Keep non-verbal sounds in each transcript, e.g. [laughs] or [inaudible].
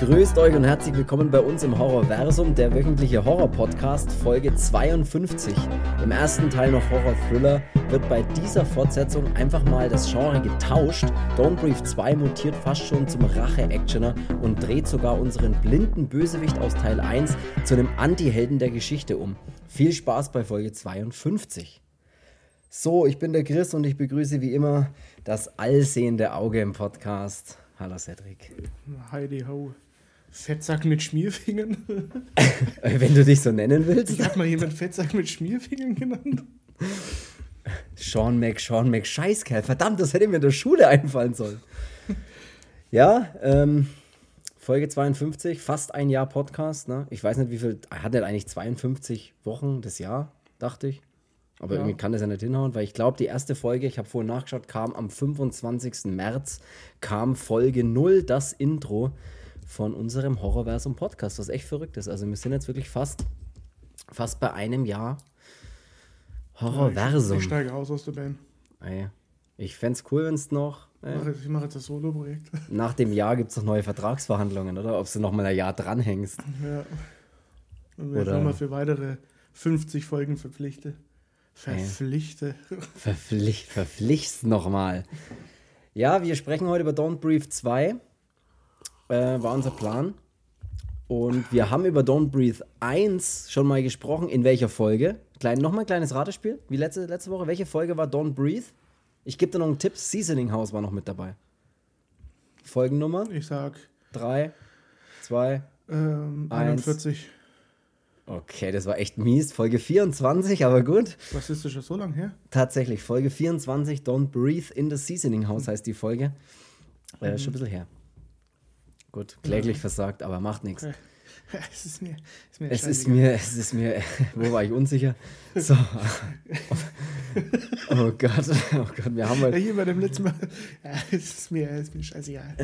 Grüßt euch und herzlich willkommen bei uns im Horrorversum, der wöchentliche Horror-Podcast, Folge 52. Im ersten Teil noch Horror-Thriller wird bei dieser Fortsetzung einfach mal das Genre getauscht. Don't Brief 2 mutiert fast schon zum Rache-Actioner und dreht sogar unseren blinden Bösewicht aus Teil 1 zu einem Anti-Helden der Geschichte um. Viel Spaß bei Folge 52. So, ich bin der Chris und ich begrüße wie immer das allsehende Auge im Podcast. Hallo Cedric. Heidi Ho. Fettsack mit Schmierfingern? Wenn du dich so nennen willst. Ich hab mal jemand Fettsack mit Schmierfingern genannt. Sean Mac, Sean Mac, Scheißkerl. Verdammt, das hätte mir in der Schule einfallen sollen. Ja, ähm, Folge 52, fast ein Jahr Podcast. Ne? Ich weiß nicht, wie viel. Hat er eigentlich 52 Wochen das Jahr, dachte ich. Aber ja. irgendwie kann das ja nicht hinhauen, weil ich glaube, die erste Folge, ich habe vorhin nachgeschaut, kam am 25. März, kam Folge 0, das Intro von unserem Horrorversum Podcast, was echt verrückt ist. Also wir sind jetzt wirklich fast, fast bei einem Jahr Horrorversum. Ich, ich steige aus aus der Band. Ey, ich fände es cool, wenn es noch. Äh, ich mache jetzt, mach jetzt das Solo-Projekt. [laughs] Nach dem Jahr gibt es noch neue Vertragsverhandlungen, oder? Ob du noch mal ein Jahr dranhängst. Ja. Und ich nochmal für weitere 50 Folgen verpflichte. Verpflichte. [laughs] Verpflicht, verpflicht's nochmal. Ja, wir sprechen heute über Don't Breathe 2 äh, war unser Plan. Und wir haben über Don't Breathe 1 schon mal gesprochen. In welcher Folge? Klein, nochmal ein kleines Ratespiel, wie letzte, letzte Woche. Welche Folge war Don't Breathe? Ich gebe dir noch einen Tipp. Seasoning House war noch mit dabei. Folgennummer? Ich sag 3, 2, ähm, 41. Okay, das war echt mies. Folge 24, aber gut. Was ist das schon so lange her? Tatsächlich, Folge 24, Don't Breathe in the Seasoning House heißt die Folge. Äh. Schon ein bisschen her. Gut, kläglich ja. versagt, aber macht nichts. [laughs] Es ist mir, ist mir es ist mir, es ist mir, [laughs] wo war ich unsicher? So. [laughs] Oh Gott, oh Gott, wir haben. Ja, hier bei dem letzten Mal. Ja, es ist mir, es ist mir scheißegal.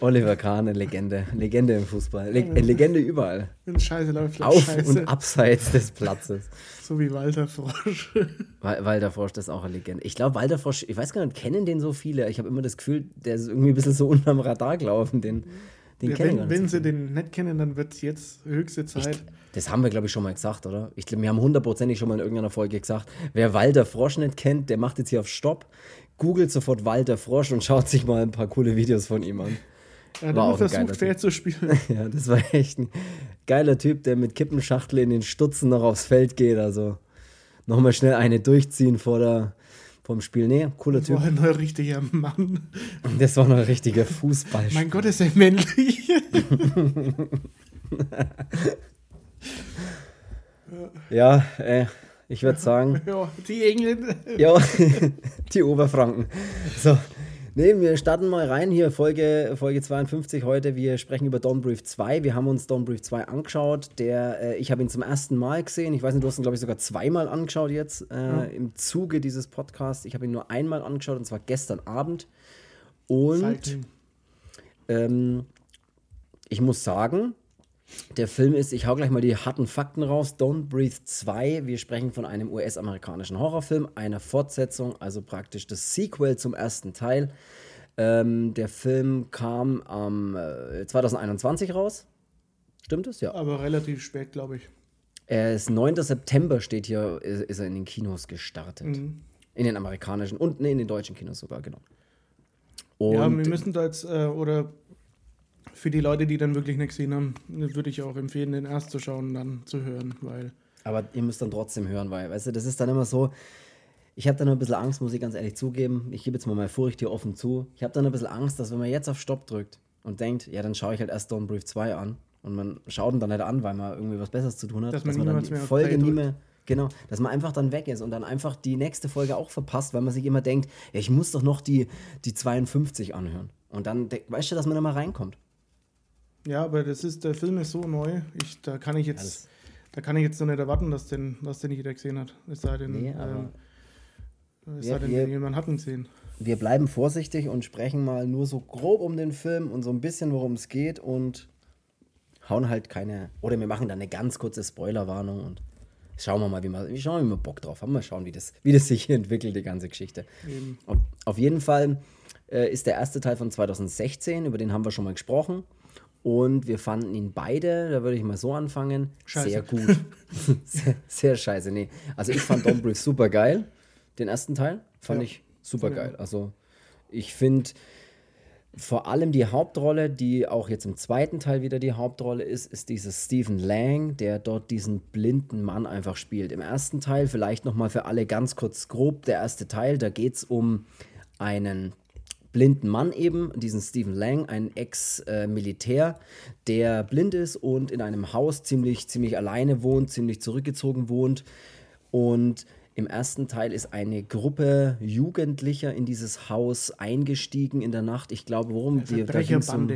Oliver Kahn, eine Legende. Legende im Fußball. Le eine Legende überall. Wenn Scheiße läuft, Auf Scheiße. und abseits des Platzes. So wie Walter Frosch. Walter Frosch, das ist auch eine Legende. Ich glaube, Walter Frosch, ich weiß gar nicht, kennen den so viele? Ich habe immer das Gefühl, der ist irgendwie ein bisschen so unterm Radar gelaufen. Den, den ja, wenn, wenn sie den nicht kennen, dann wird es jetzt höchste Zeit. Ich, das haben wir, glaube ich, schon mal gesagt, oder? Ich glaube, wir haben hundertprozentig schon mal in irgendeiner Folge gesagt, wer Walter Frosch nicht kennt, der macht jetzt hier auf Stopp, googelt sofort Walter Frosch und schaut sich mal ein paar coole Videos von ihm an. Ja, war auch versucht, fair zu spielen. [laughs] ja, das war echt ein geiler Typ, der mit Kippenschachtel in den Stutzen noch aufs Feld geht. Also nochmal schnell eine durchziehen vor der, vom Spiel. Nee, cooler Typ. Das war ein richtiger Mann. Das war ein richtiger Fußball. mein Gott, ist er männlich. [laughs] ja, äh, ich würde sagen. Ja, die Engländer. Ja, [laughs] die Oberfranken. So, Nee, wir starten mal rein hier, Folge, Folge 52 heute. Wir sprechen über Dawn Brief 2. Wir haben uns Dawn Brief 2 angeschaut. Der, äh, ich habe ihn zum ersten Mal gesehen. Ich weiß nicht, du hast ihn, glaube ich, sogar zweimal angeschaut jetzt äh, ja. im Zuge dieses Podcasts. Ich habe ihn nur einmal angeschaut und zwar gestern Abend. Und ähm, ich muss sagen, der Film ist, ich hau gleich mal die harten Fakten raus. Don't Breathe 2. Wir sprechen von einem US-amerikanischen Horrorfilm, einer Fortsetzung, also praktisch das Sequel zum ersten Teil. Ähm, der Film kam am äh, 2021 raus. Stimmt es? Ja. Aber relativ spät, glaube ich. Er ist 9. September, steht hier, ist, ist er in den Kinos gestartet. Mhm. In den amerikanischen und nee, in den deutschen Kinos sogar, genau. Und ja, wir müssen da jetzt, äh, oder für die Leute, die dann wirklich nichts gesehen haben, würde ich auch empfehlen, den erst zu schauen und dann zu hören, weil. Aber ihr müsst dann trotzdem hören, weil, weißt du, das ist dann immer so. Ich habe dann ein bisschen Angst, muss ich ganz ehrlich zugeben. Ich gebe jetzt mal meine Furcht hier offen zu. Ich habe dann ein bisschen Angst, dass wenn man jetzt auf Stopp drückt und denkt, ja, dann schaue ich halt erst Dawn Brief 2 an und man schaut ihn dann nicht an, weil man irgendwie was Besseres zu tun hat, dass man, dass man dann die Folge nie mehr, genau, dass man einfach dann weg ist und dann einfach die nächste Folge auch verpasst, weil man sich immer denkt, ja, ich muss doch noch die, die 52 anhören. Und dann weißt du, dass man da mal reinkommt. Ja, aber das ist, der Film ist so neu, ich, da kann ich jetzt, Alles. da kann ich jetzt noch nicht erwarten, dass den, dass den nicht jeder gesehen hat. Es sei denn, nee, ähm, es sei denn, wir, jemand hat ihn gesehen. Wir bleiben vorsichtig und sprechen mal nur so grob um den Film und so ein bisschen, worum es geht und hauen halt keine, oder wir machen dann eine ganz kurze Spoilerwarnung und schauen wir mal, wie wir, schauen, wir Bock drauf haben. Mal schauen, wie das, wie das sich hier entwickelt, die ganze Geschichte. Auf, auf, jeden Fall äh, ist der erste Teil von 2016, über den haben wir schon mal gesprochen. Und wir fanden ihn beide, da würde ich mal so anfangen, scheiße. sehr gut. [laughs] sehr, sehr, scheiße, nee. Also ich fand Don't Breathe super geil. Den ersten Teil fand ja. ich super geil. Also ich finde vor allem die Hauptrolle, die auch jetzt im zweiten Teil wieder die Hauptrolle ist, ist dieses Stephen Lang, der dort diesen blinden Mann einfach spielt. Im ersten Teil, vielleicht nochmal für alle ganz kurz grob, der erste Teil, da geht es um einen blinden Mann eben, diesen Stephen Lang, ein Ex-Militär, der blind ist und in einem Haus ziemlich, ziemlich alleine wohnt, ziemlich zurückgezogen wohnt. Und im ersten Teil ist eine Gruppe Jugendlicher in dieses Haus eingestiegen in der Nacht. Ich glaube, worum die, da ging es um,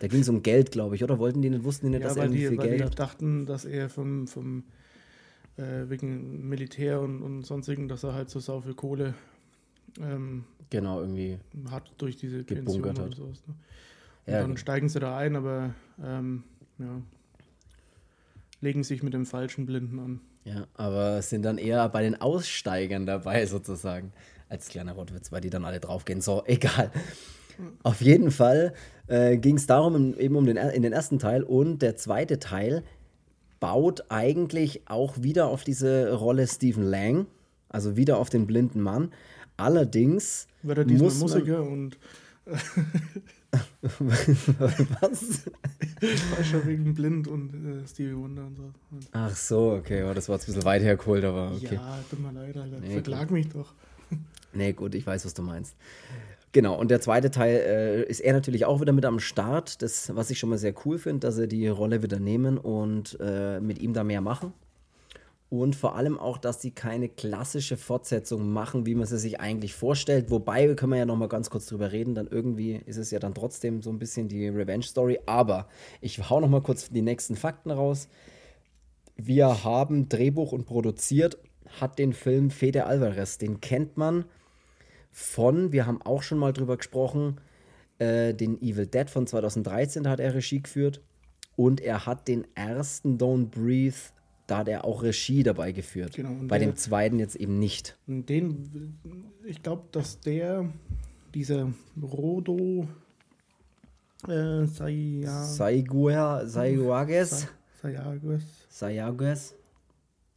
da ging es um Geld, glaube ich, oder wollten die nicht, wussten die nicht, ja, dass er irgendwie die, viel Geld die hat? dachten, dass er vom, vom äh, wegen Militär und, und sonstigen, dass er halt so sau viel Kohle ähm, genau irgendwie hat durch diese Pension hat. sowas. Ne? Und ja, dann genau. steigen sie da ein, aber ähm, ja, legen sich mit dem falschen Blinden an. Ja, aber sind dann eher bei den Aussteigern dabei sozusagen. Als kleiner Wortwitz, weil die dann alle draufgehen. So, [laughs] egal. Auf jeden Fall äh, ging es darum, eben um den, in den ersten Teil. Und der zweite Teil baut eigentlich auch wieder auf diese Rolle Stephen Lang, also wieder auf den blinden Mann. Allerdings. Wird er diesmal Musiker und. [laughs] Was? Ich war schon wegen blind und äh, Stevie Wonder und so. Ach so, okay, oh, das war jetzt ein bisschen weit hergeholt, aber okay. Ja, tut mir leid, Alter. Nee, Verklag gut. mich doch. Nee, gut, ich weiß, was du meinst. Genau, und der zweite Teil äh, ist er natürlich auch wieder mit am Start. Das, was ich schon mal sehr cool finde, dass er die Rolle wieder nehmen und äh, mit ihm da mehr machen und vor allem auch, dass sie keine klassische Fortsetzung machen, wie man sie sich eigentlich vorstellt. Wobei, können wir ja noch mal ganz kurz drüber reden, dann irgendwie ist es ja dann trotzdem so ein bisschen die Revenge-Story. Aber ich hau noch mal kurz die nächsten Fakten raus. Wir haben Drehbuch und produziert, hat den Film Fede Alvarez. Den kennt man von, wir haben auch schon mal drüber gesprochen, äh, den Evil Dead von 2013, da hat er Regie geführt. Und er hat den ersten Don't Breathe da hat er auch Regie dabei geführt. Genau, Bei der, dem zweiten jetzt eben nicht. Den, ich glaube, dass der, dieser Rodo äh, Saya, Saiguer, Sayagues, Sayagues,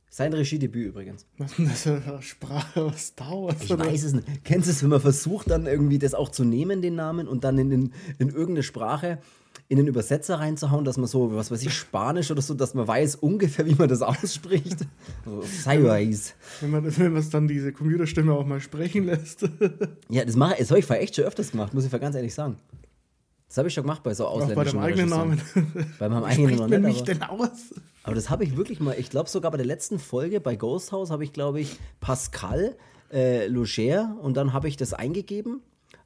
sein Regiedebüt übrigens. Was ist denn das für eine Sprache aus Star Wars? Ich oder? weiß es nicht. Kennst du es, wenn man versucht, dann irgendwie das auch zu nehmen, den Namen, und dann in, in, in irgendeine Sprache in den Übersetzer reinzuhauen, dass man so, was weiß ich, Spanisch oder so, dass man weiß ungefähr, wie man das [laughs] ausspricht. Sideways. Wenn man, wenn man dann diese Computerstimme auch mal sprechen lässt. ja, das, mache, das habe ich echt schon öfters gemacht, muss ich ganz ehrlich sagen. Das habe ich schon gemacht bei so ausländischen Auch bei deinem eigenen Namen. Bei meinem [laughs] eigenen Namen. Nicht, mich denn aus? Aber das habe ich wirklich mal, ich glaube sogar bei der letzten Folge bei Ghost House habe ich, glaube ich, Pascal äh, Loger und dann habe ich das eingegeben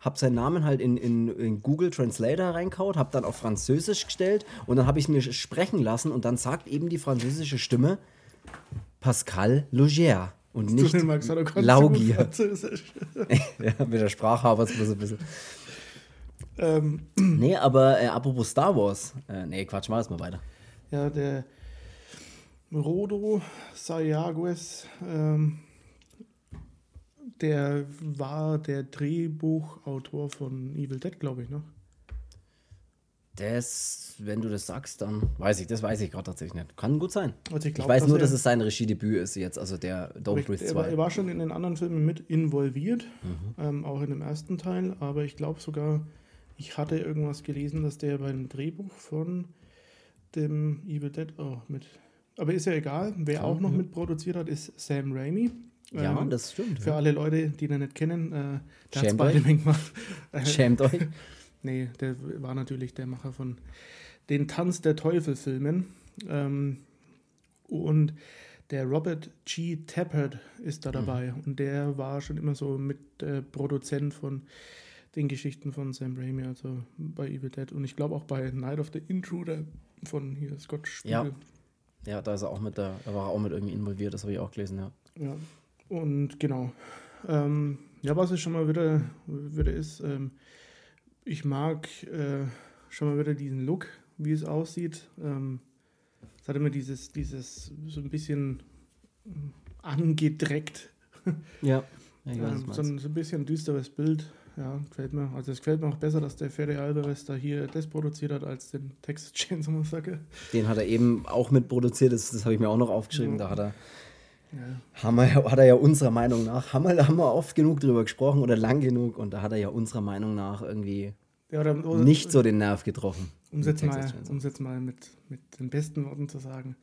habe seinen Namen halt in, in, in Google Translator reinkaut, habe dann auf Französisch gestellt und dann habe ich es mir sprechen lassen und dann sagt eben die französische Stimme Pascal Logier und nicht Laugier. [laughs] ja, mit der Sprache aber es ein bisschen. Ähm. Nee, aber äh, apropos Star Wars. Äh, nee, Quatsch, mal erstmal weiter. Ja, der Rodo Sayagues ähm, der war der Drehbuchautor von Evil Dead, glaube ich, ne? Das, wenn du das sagst, dann weiß ich, das weiß ich gerade tatsächlich nicht. Kann gut sein. Also ich, glaub, ich, weiß dass nur, dass es sein Regiedebüt ist jetzt, also der Don't Breathe 2. Er war schon in den anderen Filmen mit involviert, mhm. ähm, auch in dem ersten Teil, aber ich glaube sogar, ich hatte irgendwas gelesen, dass der beim Drehbuch von dem Evil Dead auch mit. Aber ist ja egal, wer auch noch mitproduziert hat, ist Sam Raimi. Ja, ähm, das stimmt. Für ja. alle Leute, die ihn nicht kennen, äh, der Schämt hat es gemacht. Schämt euch. [laughs] nee, der war natürlich der Macher von den Tanz der Teufel-Filmen. Ähm, und der Robert G. Tappert ist da dabei. Mhm. Und der war schon immer so mit äh, Produzent von den Geschichten von Sam Raimi, also bei Evil Dead. Und ich glaube auch bei Night of the Intruder von hier Scott Spiegel. Ja. ja, da ist er auch mit da, da war er auch mit irgendwie involviert, das habe ich auch gelesen, ja. Ja, und genau. Ähm, ja, was es schon mal wieder, wieder ist, ähm, ich mag äh, schon mal wieder diesen Look, wie es aussieht. Ähm, es hat immer dieses, dieses so ein bisschen angedreckt. Ja. [laughs] Weiß, ähm, so, ein, so ein bisschen düsteres Bild. Ja, gefällt mir. Also es gefällt mir auch besser, dass der Ferry Alvarez da hier das produziert hat, als den Texas Chainsaw Massacre. Den hat er eben auch mitproduziert, das, das habe ich mir auch noch aufgeschrieben. Ja. Da hat er, ja. haben wir, hat er ja unserer Meinung nach, haben wir, haben wir oft genug drüber gesprochen oder lang genug und da hat er ja unserer Meinung nach irgendwie ja, oder, oder, nicht so den Nerv getroffen. Um es jetzt, mal, jetzt mal mit, mit den besten Worten zu sagen,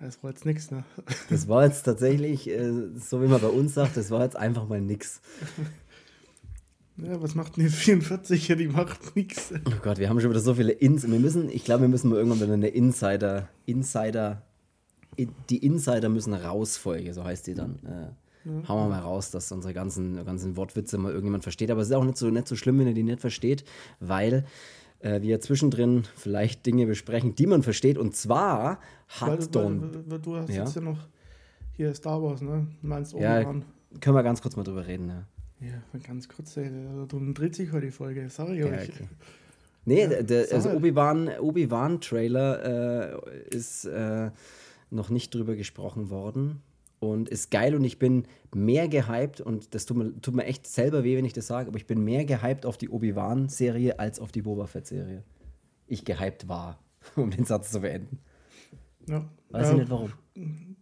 das war jetzt nichts, ne? Das war jetzt tatsächlich, äh, so wie man bei uns sagt, das war jetzt einfach mal nix. [laughs] Ja, was macht denn die 44 hier? Die macht nichts. Oh Gott, wir haben schon wieder so viele Ins. Wir müssen, ich glaube, wir müssen mal irgendwann wieder eine Insider, Insider, die Insider müssen raus Folge, so heißt die dann. Äh, ja. Hauen wir mal raus, dass unsere ganzen, ganzen Wortwitze mal irgendjemand versteht. Aber es ist auch nicht so, nicht so schlimm, wenn er die nicht versteht, weil äh, wir zwischendrin vielleicht Dinge besprechen, die man versteht. Und zwar hat Don. Du hast ja? jetzt ja noch hier Star Wars, ne? Meinst Ja, können wir ganz kurz mal drüber reden, ja. Ja, ganz kurz, ey, du dreht sich heute die Folge, sorry ja, euch. Okay. Nee, ja, der, also Obi-Wan Obi Trailer äh, ist äh, noch nicht drüber gesprochen worden und ist geil und ich bin mehr gehypt und das tut mir, tut mir echt selber weh, wenn ich das sage, aber ich bin mehr gehypt auf die Obi-Wan-Serie als auf die Boba Fett-Serie. Ich gehypt war, [laughs] um den Satz zu beenden. Ja. Weiß ja, ich nicht warum.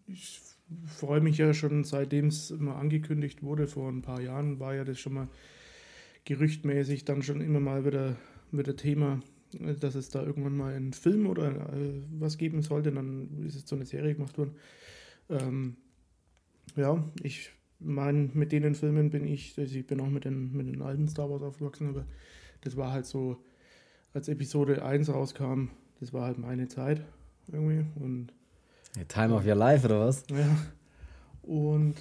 Ich freue mich ja schon, seitdem es mal angekündigt wurde, vor ein paar Jahren, war ja das schon mal gerüchtmäßig dann schon immer mal wieder, wieder Thema, dass es da irgendwann mal einen Film oder äh, was geben sollte. Dann ist es so eine Serie gemacht worden. Ähm, ja, ich meine, mit denen Filmen bin ich, also ich bin auch mit den, mit den alten Star Wars aufgewachsen, aber das war halt so, als Episode 1 rauskam, das war halt meine Zeit irgendwie und Time of Your Life oder was? Ja. Und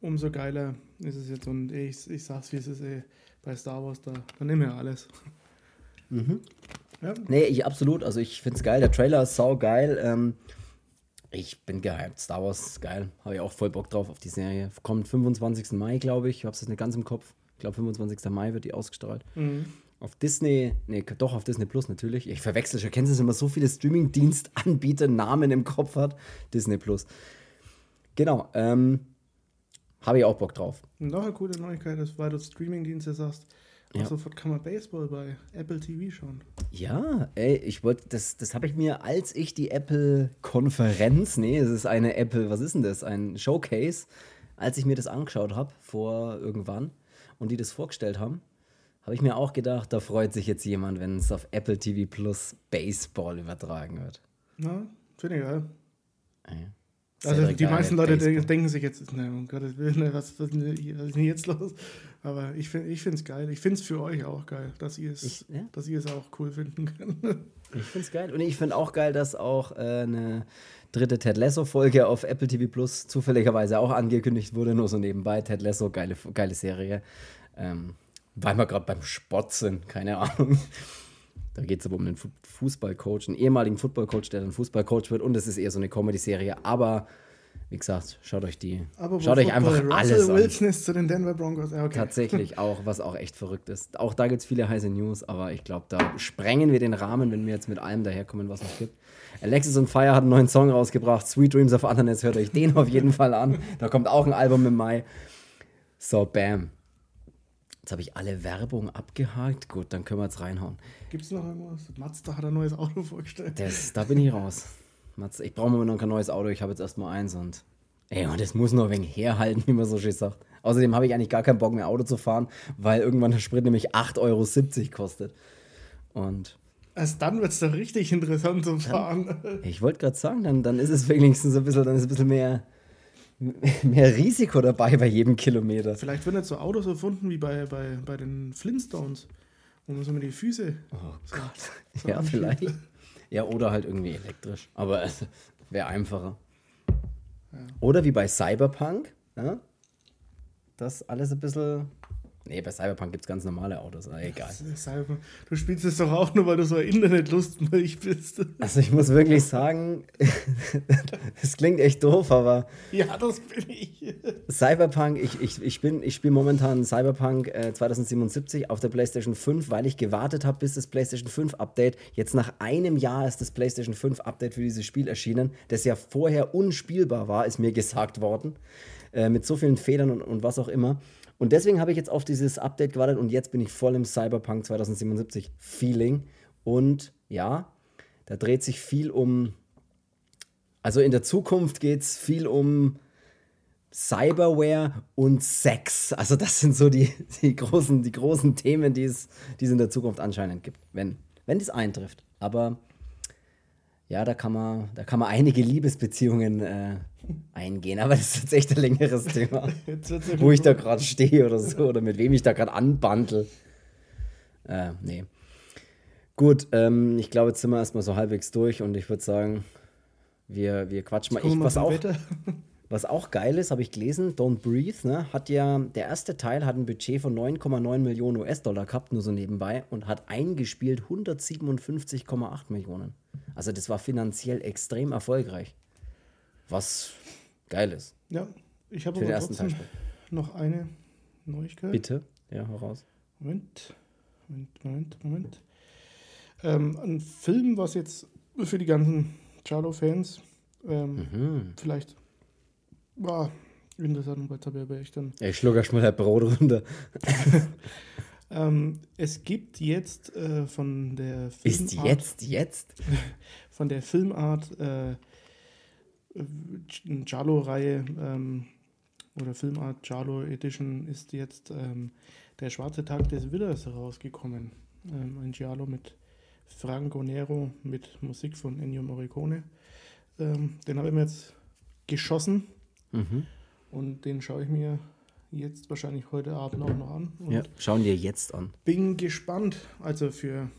umso geiler ist es jetzt. Und ich, ich sag's wie es ist, ey, bei Star Wars, da, da nehmen wir alles. Mhm. Ja. Nee, ich absolut. Also ich find's geil. Der Trailer ist sau geil. Ähm, ich bin gehypt. Star Wars ist geil. Habe ich auch voll Bock drauf auf die Serie. Kommt 25. Mai, glaube ich. Ich hab's jetzt nicht ganz im Kopf. Ich glaube, 25. Mai wird die ausgestrahlt. Mhm. Auf Disney, nee, doch auf Disney Plus natürlich. Ich verwechsel schon, kennst du immer so viele Streaming-Dienstanbieter Namen im Kopf hat? Disney Plus. Genau, ähm, habe ich auch Bock drauf. Noch eine coole Neuigkeit ist, weil du Streaming-Dienste sagst, ja. sofort kann man Baseball bei Apple TV schauen. Ja, ey, ich wollte, das, das habe ich mir, als ich die Apple-Konferenz, nee, es ist eine Apple, was ist denn das? Ein Showcase, als ich mir das angeschaut habe, vor irgendwann, und die das vorgestellt haben, habe ich mir auch gedacht, da freut sich jetzt jemand, wenn es auf Apple TV Plus Baseball übertragen wird. Ja, finde ich geil. Ja. Also die meisten Leute Baseball. denken sich jetzt, ne, um Gottes Willen, [laughs] ne, was, was, was ist denn jetzt los? Aber ich finde es geil. Ich finde es für euch auch geil, dass ihr es, ja? dass ihr es auch cool finden könnt. Ich finde es geil. Und ich finde auch geil, dass auch äh, eine dritte Ted Lasso-Folge auf Apple TV Plus zufälligerweise auch angekündigt wurde, nur so nebenbei. Ted Lasso, geile, geile Serie. Ähm, weil wir gerade beim Sport sind, keine Ahnung. Da geht es aber um einen Fußballcoach, einen ehemaligen Footballcoach, der dann Fußballcoach wird. Und es ist eher so eine Comedy-Serie. Aber wie gesagt, schaut euch die. Aber schaut euch einfach Russell alles an. Wilson ist zu den Denver Broncos. okay. Tatsächlich [laughs] auch, was auch echt verrückt ist. Auch da gibt es viele heiße News, aber ich glaube, da sprengen wir den Rahmen, wenn wir jetzt mit allem daherkommen, was es gibt. Alexis on Fire hat einen neuen Song rausgebracht. Sweet Dreams of Ananas, hört euch den auf jeden Fall an. Da kommt auch ein Album im Mai. So, bam. Jetzt habe ich alle Werbung abgehakt. Gut, dann können wir jetzt reinhauen. Gibt es noch irgendwas? Mazda hat ein neues Auto vorgestellt. Das, da bin ich raus. Mazda, ich brauche mir noch kein neues Auto. Ich habe jetzt erstmal eins und. Ey, und das muss nur ein wenig herhalten, wie man so schön sagt. Außerdem habe ich eigentlich gar keinen Bock mehr Auto zu fahren, weil irgendwann der Sprit nämlich 8,70 Euro kostet. Und. Erst dann wird es doch richtig interessant zum Fahren. Dann, ich wollte gerade sagen, dann, dann ist es wenigstens ein bisschen, dann ist ein bisschen mehr [laughs] mehr Risiko dabei bei jedem Kilometer. Vielleicht werden jetzt so Autos erfunden wie bei, bei, bei den Flintstones, wo man so mit die Füße. Oh so, Gott. So [laughs] ja, vielleicht. Ja, oder halt irgendwie elektrisch. Aber es wäre einfacher. Ja. Oder wie bei Cyberpunk, ja? das alles ein bisschen Nee, bei Cyberpunk gibt es ganz normale Autos, aber egal. Du spielst es doch auch nur, weil du so Internetlustmilch bist. Also ich muss wirklich sagen, [laughs] es klingt echt doof, aber. Ja, das bin ich. Cyberpunk, ich, ich, ich, ich spiele momentan Cyberpunk äh, 2077 auf der PlayStation 5, weil ich gewartet habe, bis das PlayStation 5 Update. Jetzt nach einem Jahr ist das PlayStation 5 Update für dieses Spiel erschienen, das ja vorher unspielbar war, ist mir gesagt worden. äh, mit so vielen Federn und, und was auch immer. Und deswegen habe ich jetzt auf dieses Update gewartet und jetzt bin ich voll im Cyberpunk 2077 Feeling. Und ja, da dreht sich viel um. Also in der Zukunft geht es viel um Cyberware und Sex. Also das sind so die, die, großen, die großen Themen, die es, die es in der Zukunft anscheinend gibt, wenn, wenn das eintrifft. Aber ja, da kann man, da kann man einige Liebesbeziehungen äh, eingehen, aber das ist jetzt echt ein längeres Thema. [laughs] wo ich da gerade stehe oder so, oder mit wem ich da gerade anbandel. Äh, nee. Gut, ähm, ich glaube, jetzt sind wir erstmal so halbwegs durch und ich würde sagen, wir, wir quatschen mal. Ich, was, auch, [laughs] was auch geil ist, habe ich gelesen, Don't Breathe, ne, hat ja, der erste Teil hat ein Budget von 9,9 Millionen US-Dollar gehabt, nur so nebenbei, und hat eingespielt 157,8 Millionen. Also das war finanziell extrem erfolgreich. Was geil ist. Ja, ich habe aber trotzdem noch eine Neuigkeit. Bitte, ja, heraus. Moment, Moment, Moment, Moment. Ähm, ein Film, was jetzt für die ganzen Charlo-Fans ähm, mhm. vielleicht war interessant, weil habe ich aber echt dann. Ich schluck erst mal der Brot runter. [laughs] ähm, es gibt jetzt äh, von der Filmart. Ist jetzt, jetzt? [laughs] Von der Filmart äh, Jalo-Reihe ähm, oder Filmart Jalo Edition ist jetzt ähm, der Schwarze Tag des Widders rausgekommen. Ähm, ein Giallo mit Franco Nero mit Musik von Ennio Morricone. Ähm, den habe ich mir jetzt geschossen mhm. und den schaue ich mir jetzt wahrscheinlich heute Abend auch noch an. ja, schauen dir jetzt an. Bin gespannt. Also für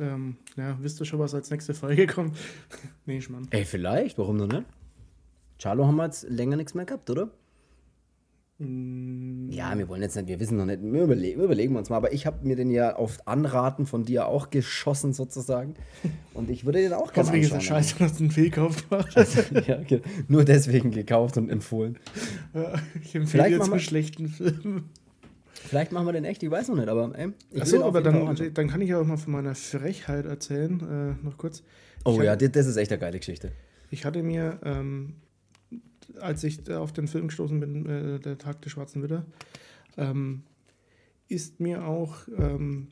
ähm, ja, wisst ihr schon, was als nächste Folge [laughs] kommt? nee, ich Ey, vielleicht, warum noch nicht? Charlo haben wir jetzt länger nichts mehr gehabt, oder? Mm. Ja, wir wollen jetzt nicht, wir wissen noch nicht, wir überlegen, überlegen wir uns mal, aber ich habe mir den ja auf Anraten von dir auch geschossen sozusagen [laughs] und ich würde den auch gerne Deswegen ist es scheiße, dass du einen Fehlkauf gemacht also, [laughs] ja, nur deswegen gekauft und empfohlen. Ja, ich empfehle jetzt einen schlechten Film. Vielleicht machen wir den echt, ich weiß noch nicht, aber ey, Achso, aber dann, dann kann ich ja auch mal von meiner Frechheit erzählen, äh, noch kurz. Oh ich ja, hatte, das ist echt eine geile Geschichte. Ich hatte mir, ähm, als ich auf den Film gestoßen bin, äh, der Tag des Schwarzen Widder, ähm, ist mir auch ähm,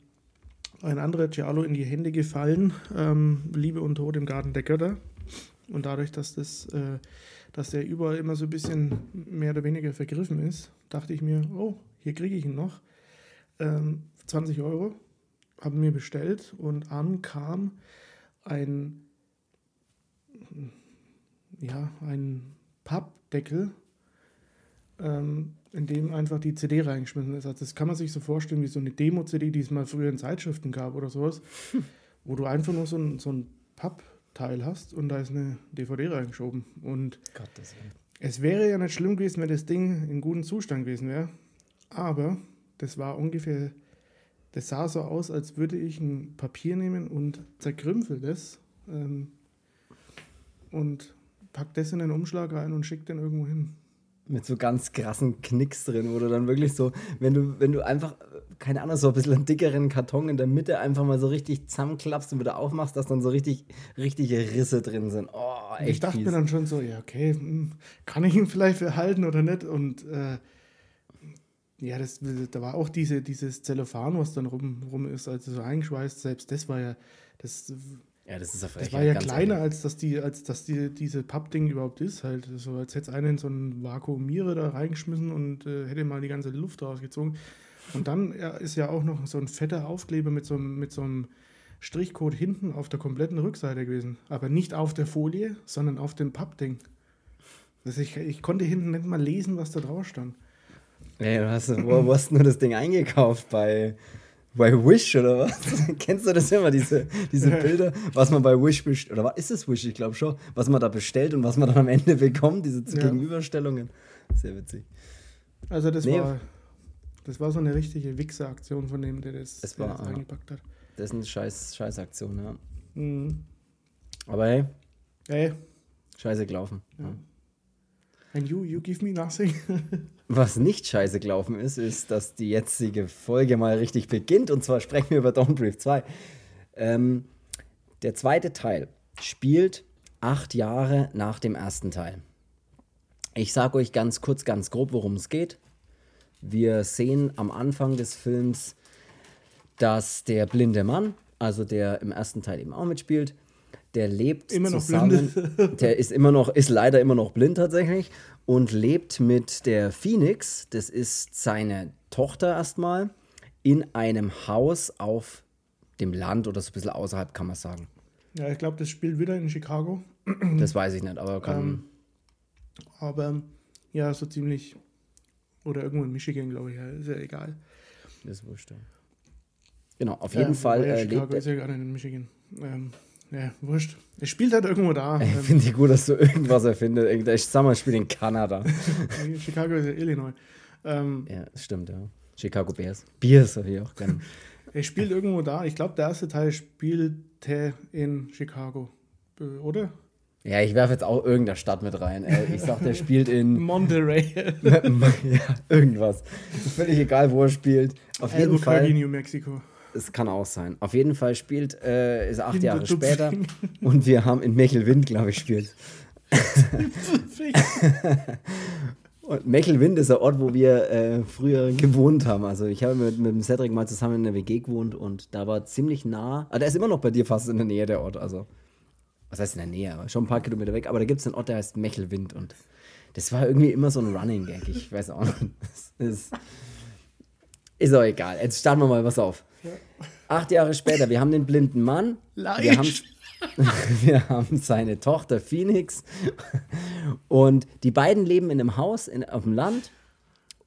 ein anderer Giallo in die Hände gefallen, ähm, Liebe und Tod im Garten der Götter. Und dadurch, dass das, äh, dass der überall immer so ein bisschen mehr oder weniger vergriffen ist, dachte ich mir, oh, hier kriege ich ihn noch. Ähm, 20 Euro, haben mir bestellt und an kam ein, ja, ein Pappdeckel, ähm, in dem einfach die CD reingeschmissen ist. Also das kann man sich so vorstellen wie so eine Demo-CD, die es mal früher in Zeitschriften gab oder sowas, wo du einfach nur so ein, so ein Pappteil hast und da ist eine DVD reingeschoben. Und Gottes es wäre ja nicht schlimm gewesen, wenn das Ding in gutem Zustand gewesen wäre. Aber das war ungefähr, das sah so aus, als würde ich ein Papier nehmen und zerkrümpel das ähm, und pack das in einen Umschlag rein und schick den irgendwo hin. Mit so ganz krassen Knicks drin, wo du dann wirklich so, wenn du, wenn du einfach, keine Ahnung, so ein bisschen einen dickeren Karton in der Mitte einfach mal so richtig zusammenklappst und wieder aufmachst, dass dann so richtig, richtige Risse drin sind. Oh, echt. Ich dachte fies. mir dann schon so, ja, okay, hm, kann ich ihn vielleicht verhalten oder nicht? Und äh, ja, das, da war auch diese, dieses Zellophan, was dann rum, rum ist, also so eingeschweißt, selbst das war ja, das, ja, das, ist das war ja kleiner, ehrlich. als dass die, als dass die, diese Pappding überhaupt ist. Halt, so als hätte es einer in so einen Vakuumierer da reingeschmissen und äh, hätte mal die ganze Luft rausgezogen. Und dann ist ja auch noch so ein fetter Aufkleber mit so, mit so einem Strichcode hinten auf der kompletten Rückseite gewesen. Aber nicht auf der Folie, sondern auf dem Pappding. Also ich, ich konnte hinten nicht mal lesen, was da drauf stand. Ey, du hast, wo, [laughs] wo hast du nur das Ding eingekauft? Bei, bei Wish oder was? [laughs] Kennst du das immer, diese, diese Bilder, was man bei Wish bestellt? Oder was ist es Wish? Ich glaube schon. Was man da bestellt und was man dann am Ende bekommt, diese ja. Gegenüberstellungen. Sehr witzig. Also, das, nee. war, das war so eine richtige Wichser-Aktion von dem, der das, es war, das eingepackt hat. Das ist eine scheiß, scheiß Aktion, ja. Mhm. Aber hey. Hey. Scheiße gelaufen. Ja. And you, you give me nothing. [laughs] Was nicht scheiße gelaufen ist, ist, dass die jetzige Folge mal richtig beginnt. Und zwar sprechen wir über Dawnbrief 2. Ähm, der zweite Teil spielt acht Jahre nach dem ersten Teil. Ich sage euch ganz kurz, ganz grob, worum es geht. Wir sehen am Anfang des Films, dass der blinde Mann, also der im ersten Teil eben auch mitspielt, der lebt Immer noch zusammen, [laughs] der ist immer noch, ist leider immer noch blind tatsächlich und lebt mit der Phoenix, das ist seine Tochter erstmal, in einem Haus auf dem Land oder so ein bisschen außerhalb, kann man sagen. Ja, ich glaube, das spielt wieder in Chicago. [clears throat] Das weiß ich nicht, aber kann. Ähm, Aber ja, so ziemlich. Oder irgendwo in Michigan, glaube ich. Ja, ist ja egal. das ist wurscht. Genau, auf jeden Ähm, Fall äh, Chicago lebt ist ja gar nicht in Michigan. Ähm, ja, wurscht. Es spielt halt irgendwo da. Ich finde ich gut, dass du irgendwas erfindest. Ich sag mal, ich spiele in Kanada. [laughs] Chicago ist ja Illinois. Ähm, ja, stimmt, ja. Chicago Bears. Bears habe ich auch gerne. es spielt irgendwo da. Ich glaube, der erste Teil spielte in Chicago. Äh, Oder? Ja, ich werfe jetzt auch irgendeine Stadt mit rein. Ey. Ich sag, der spielt in [laughs] Monterey. [laughs] ja, irgendwas. Völlig egal, wo er spielt. Auf jeden Fall. New Mexico. Es kann auch sein. Auf jeden Fall spielt, äh, ist acht Jahre später und wir haben in Mechelwind, glaube ich, spielt. [laughs] Und Mechelwind ist der Ort, wo wir äh, früher gewohnt haben. Also ich habe mit, mit dem Cedric mal zusammen in der WG gewohnt und da war ziemlich nah. Ah, der ist immer noch bei dir fast in der Nähe, der Ort. Also, was heißt in der Nähe? Aber schon ein paar Kilometer weg. Aber da gibt es einen Ort, der heißt Mechelwind und das war irgendwie immer so ein Running Gag. Ich weiß auch nicht. [laughs] Das ist, ist auch egal. Jetzt starten wir mal was auf. Acht Jahre später, wir haben den blinden Mann. Wir haben, [laughs] wir haben seine Tochter Phoenix. Und die beiden leben in einem Haus in, auf dem Land.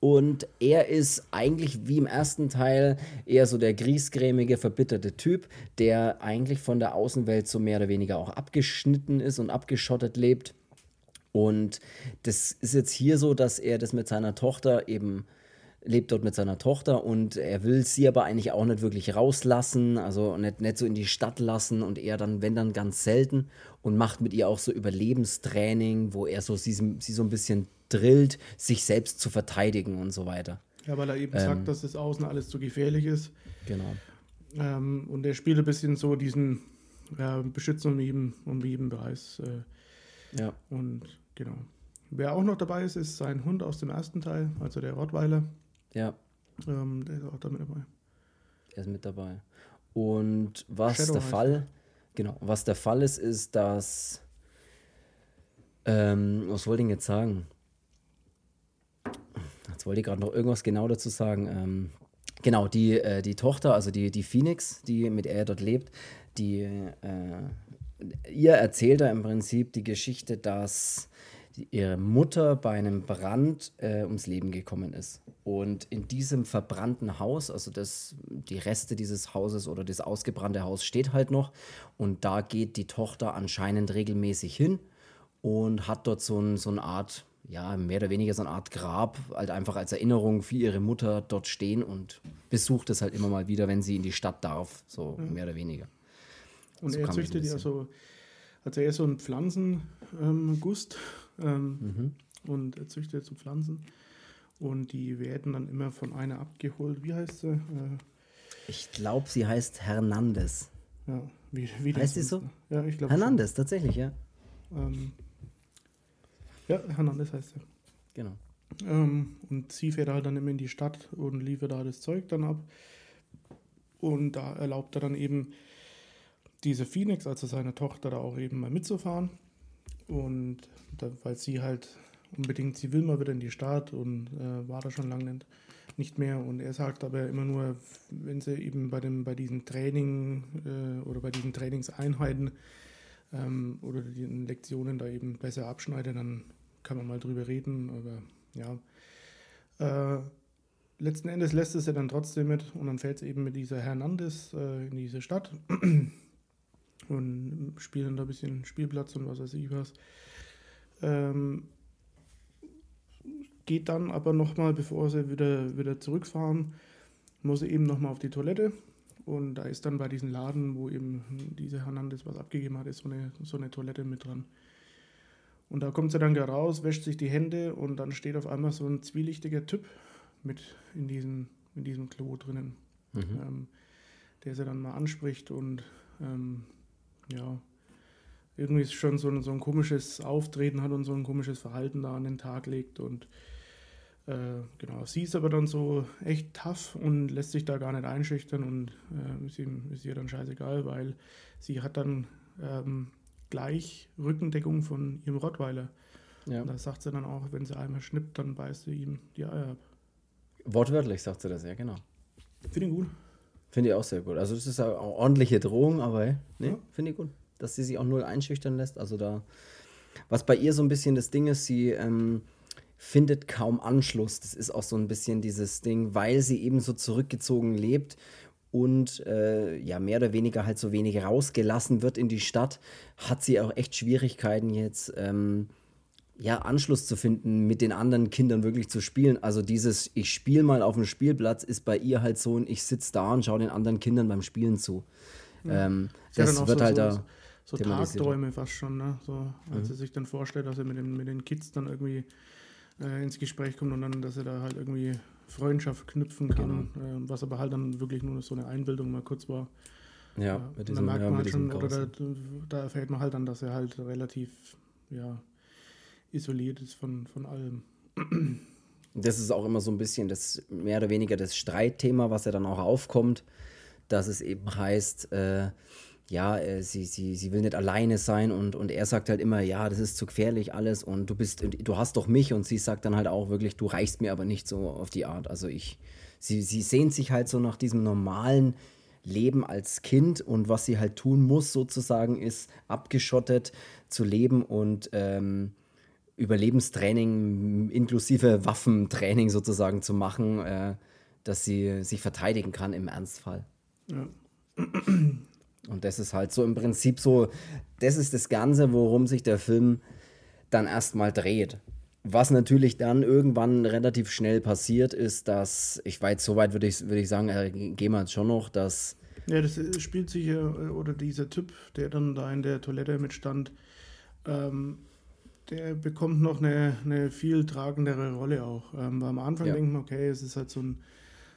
Und er ist eigentlich wie im ersten Teil eher so der griesgrämige, verbitterte Typ, der eigentlich von der Außenwelt so mehr oder weniger auch abgeschnitten ist und abgeschottet lebt. Und das ist jetzt hier so, dass er das mit seiner Tochter eben lebt dort mit seiner Tochter und er will sie aber eigentlich auch nicht wirklich rauslassen, also nicht, nicht so in die Stadt lassen und er dann, wenn dann ganz selten und macht mit ihr auch so Überlebenstraining, wo er so sie, sie so ein bisschen drillt, sich selbst zu verteidigen und so weiter. Ja, weil er eben Ähm. sagt, dass das Außen alles zu gefährlich ist. Genau. Ähm, und er spielt ein bisschen so diesen äh, Beschützen um jeden, um jeden Preis. Äh, Ja. und genau. Wer auch noch dabei ist, ist sein Hund aus dem ersten Teil, also der Rottweiler. Ja, Ähm, der ist auch damit dabei. er ist mit dabei. Und was Shadow der Fall, genau, was der Fall ist, ist, dass, ähm, was wollte ich denn jetzt sagen? Jetzt wollte ich gerade noch irgendwas genau dazu sagen. Ähm, genau, die, äh, die Tochter, also die, die Phoenix, die mit er dort lebt, die, äh, ihr erzählt er im Prinzip die Geschichte, dass ihre Mutter bei einem Brand äh, ums Leben gekommen ist. Und in diesem verbrannten Haus, also das, die Reste dieses Hauses oder das ausgebrannte Haus steht halt noch. Und da geht die Tochter anscheinend regelmäßig hin und hat dort so, ein, so eine Art, ja, mehr oder weniger so eine Art Grab, halt einfach als Erinnerung für ihre Mutter dort stehen und besucht es halt immer mal wieder, wenn sie in die Stadt darf, so mehr oder weniger. Und So er züchtet ja so, also er ist so ein Pflanzengust ähm, ähm, Mhm. und er züchtet so Pflanzen. Und die werden dann immer von einer abgeholt. Wie heißt sie? Äh, Ich glaube, sie heißt Hernandez. ja, wie, wie Heißt sie so? ne? Ja, ich glaube. Hernandez, tatsächlich, ja. Ähm, ja, Hernandez heißt er. Genau. Ähm, und sie fährt halt dann immer in die Stadt und liefert da das Zeug dann ab. Und da erlaubt er dann eben diese Phoenix, also seine Tochter, da auch eben mal mitzufahren. Und da, weil sie halt unbedingt, sie will mal wieder in die Stadt und äh, war da schon lange nicht, mehr. Und er sagt aber immer nur, wenn sie eben bei, dem, bei diesen Training äh, oder bei diesen Trainingseinheiten ähm, oder den Lektionen da eben besser abschneidet, dann kann man mal drüber reden. Aber ja. Äh, letzten Endes lässt es ja dann trotzdem mit und dann fährt es eben mit dieser Hernandez äh, in diese Stadt und spielen da ein bisschen Spielplatz und was weiß ich was. Ähm, geht dann aber nochmal, bevor sie wieder, wieder zurückfahren, muss sie eben nochmal auf die Toilette. Und da ist dann bei diesem Laden, wo eben diese Hernandez was abgegeben hat, ist so eine, so eine Toilette mit dran. Und da kommt sie dann raus, wäscht sich die Hände und dann steht auf einmal so ein zwielichtiger Typ mit in diesem, in diesem Klo drinnen, Mhm. ähm, der sie dann mal anspricht und ähm, ja, irgendwie schon so ein, so ein komisches Auftreten hat und so ein komisches Verhalten da an den Tag legt. Und äh, genau, sie ist aber dann so echt tough und lässt sich da gar nicht einschüchtern und äh, ist, ihm, ist ihr dann scheißegal, weil sie hat dann ähm, gleich Rückendeckung von ihrem Rottweiler. Ja. Und da sagt sie dann auch, wenn sie einmal schnippt, dann beißt sie ihm die Eier ab. Wortwörtlich sagt sie das, ja, genau. Finde ich gut. Finde ich auch sehr gut. Also das ist eine ordentliche Drohung, aber nee, finde ich gut. Dass sie sich auch null einschüchtern lässt. Also da, was bei ihr so ein bisschen das Ding ist, sie ähm, findet kaum Anschluss. Das ist auch so ein bisschen dieses Ding, weil sie eben so zurückgezogen lebt und äh, ja mehr oder weniger halt so wenig rausgelassen wird in die Stadt, hat sie auch echt Schwierigkeiten jetzt ähm, ja, Anschluss zu finden, mit den anderen Kindern wirklich zu spielen. Also dieses, ich spiele mal auf dem Spielplatz, ist bei ihr halt so ein, ich sitze da und schaue den anderen Kindern beim Spielen zu. Ja. Ähm, das ja, wird so, halt so, da. So Tagträume fast schon, ne? So, als mhm. sie sich dann vorstellt, dass er mit den, mit den Kids dann irgendwie äh, ins Gespräch kommt und dann, dass er da halt irgendwie Freundschaft knüpfen kann, genau. äh, was aber halt dann wirklich nur so eine Einbildung mal kurz war. Ja, äh, mit diesem, merkt man ja, halt schon, oder da, da erfährt man halt dann, dass er halt relativ, ja, isoliert ist von, von allem. Das ist auch immer so ein bisschen das mehr oder weniger das Streitthema, was ja dann auch aufkommt, dass es eben heißt, äh, ja, äh, sie, sie, sie will nicht alleine sein und, und er sagt halt immer, ja, das ist zu gefährlich alles und du bist, du hast doch mich und sie sagt dann halt auch wirklich, du reichst mir aber nicht so auf die Art. Also ich, sie, sie sehnt sich halt so nach diesem normalen Leben als Kind und was sie halt tun muss sozusagen ist, abgeschottet zu leben und ähm, Überlebenstraining inklusive Waffentraining sozusagen zu machen, äh, dass sie sich verteidigen kann im Ernstfall. Ja. Und das ist halt so im Prinzip so, das ist das Ganze, worum sich der Film dann erstmal dreht. Was natürlich dann irgendwann relativ schnell passiert, ist, dass, ich weiß, soweit würde ich, würd ich sagen, äh, gehen wir jetzt schon noch, dass. Ja, das spielt sich ja, oder dieser Typ, der dann da in der Toilette mitstand, ähm, der bekommt noch eine, eine viel tragendere Rolle auch. Ähm, am Anfang ja. denkt man, okay, es ist halt so ein,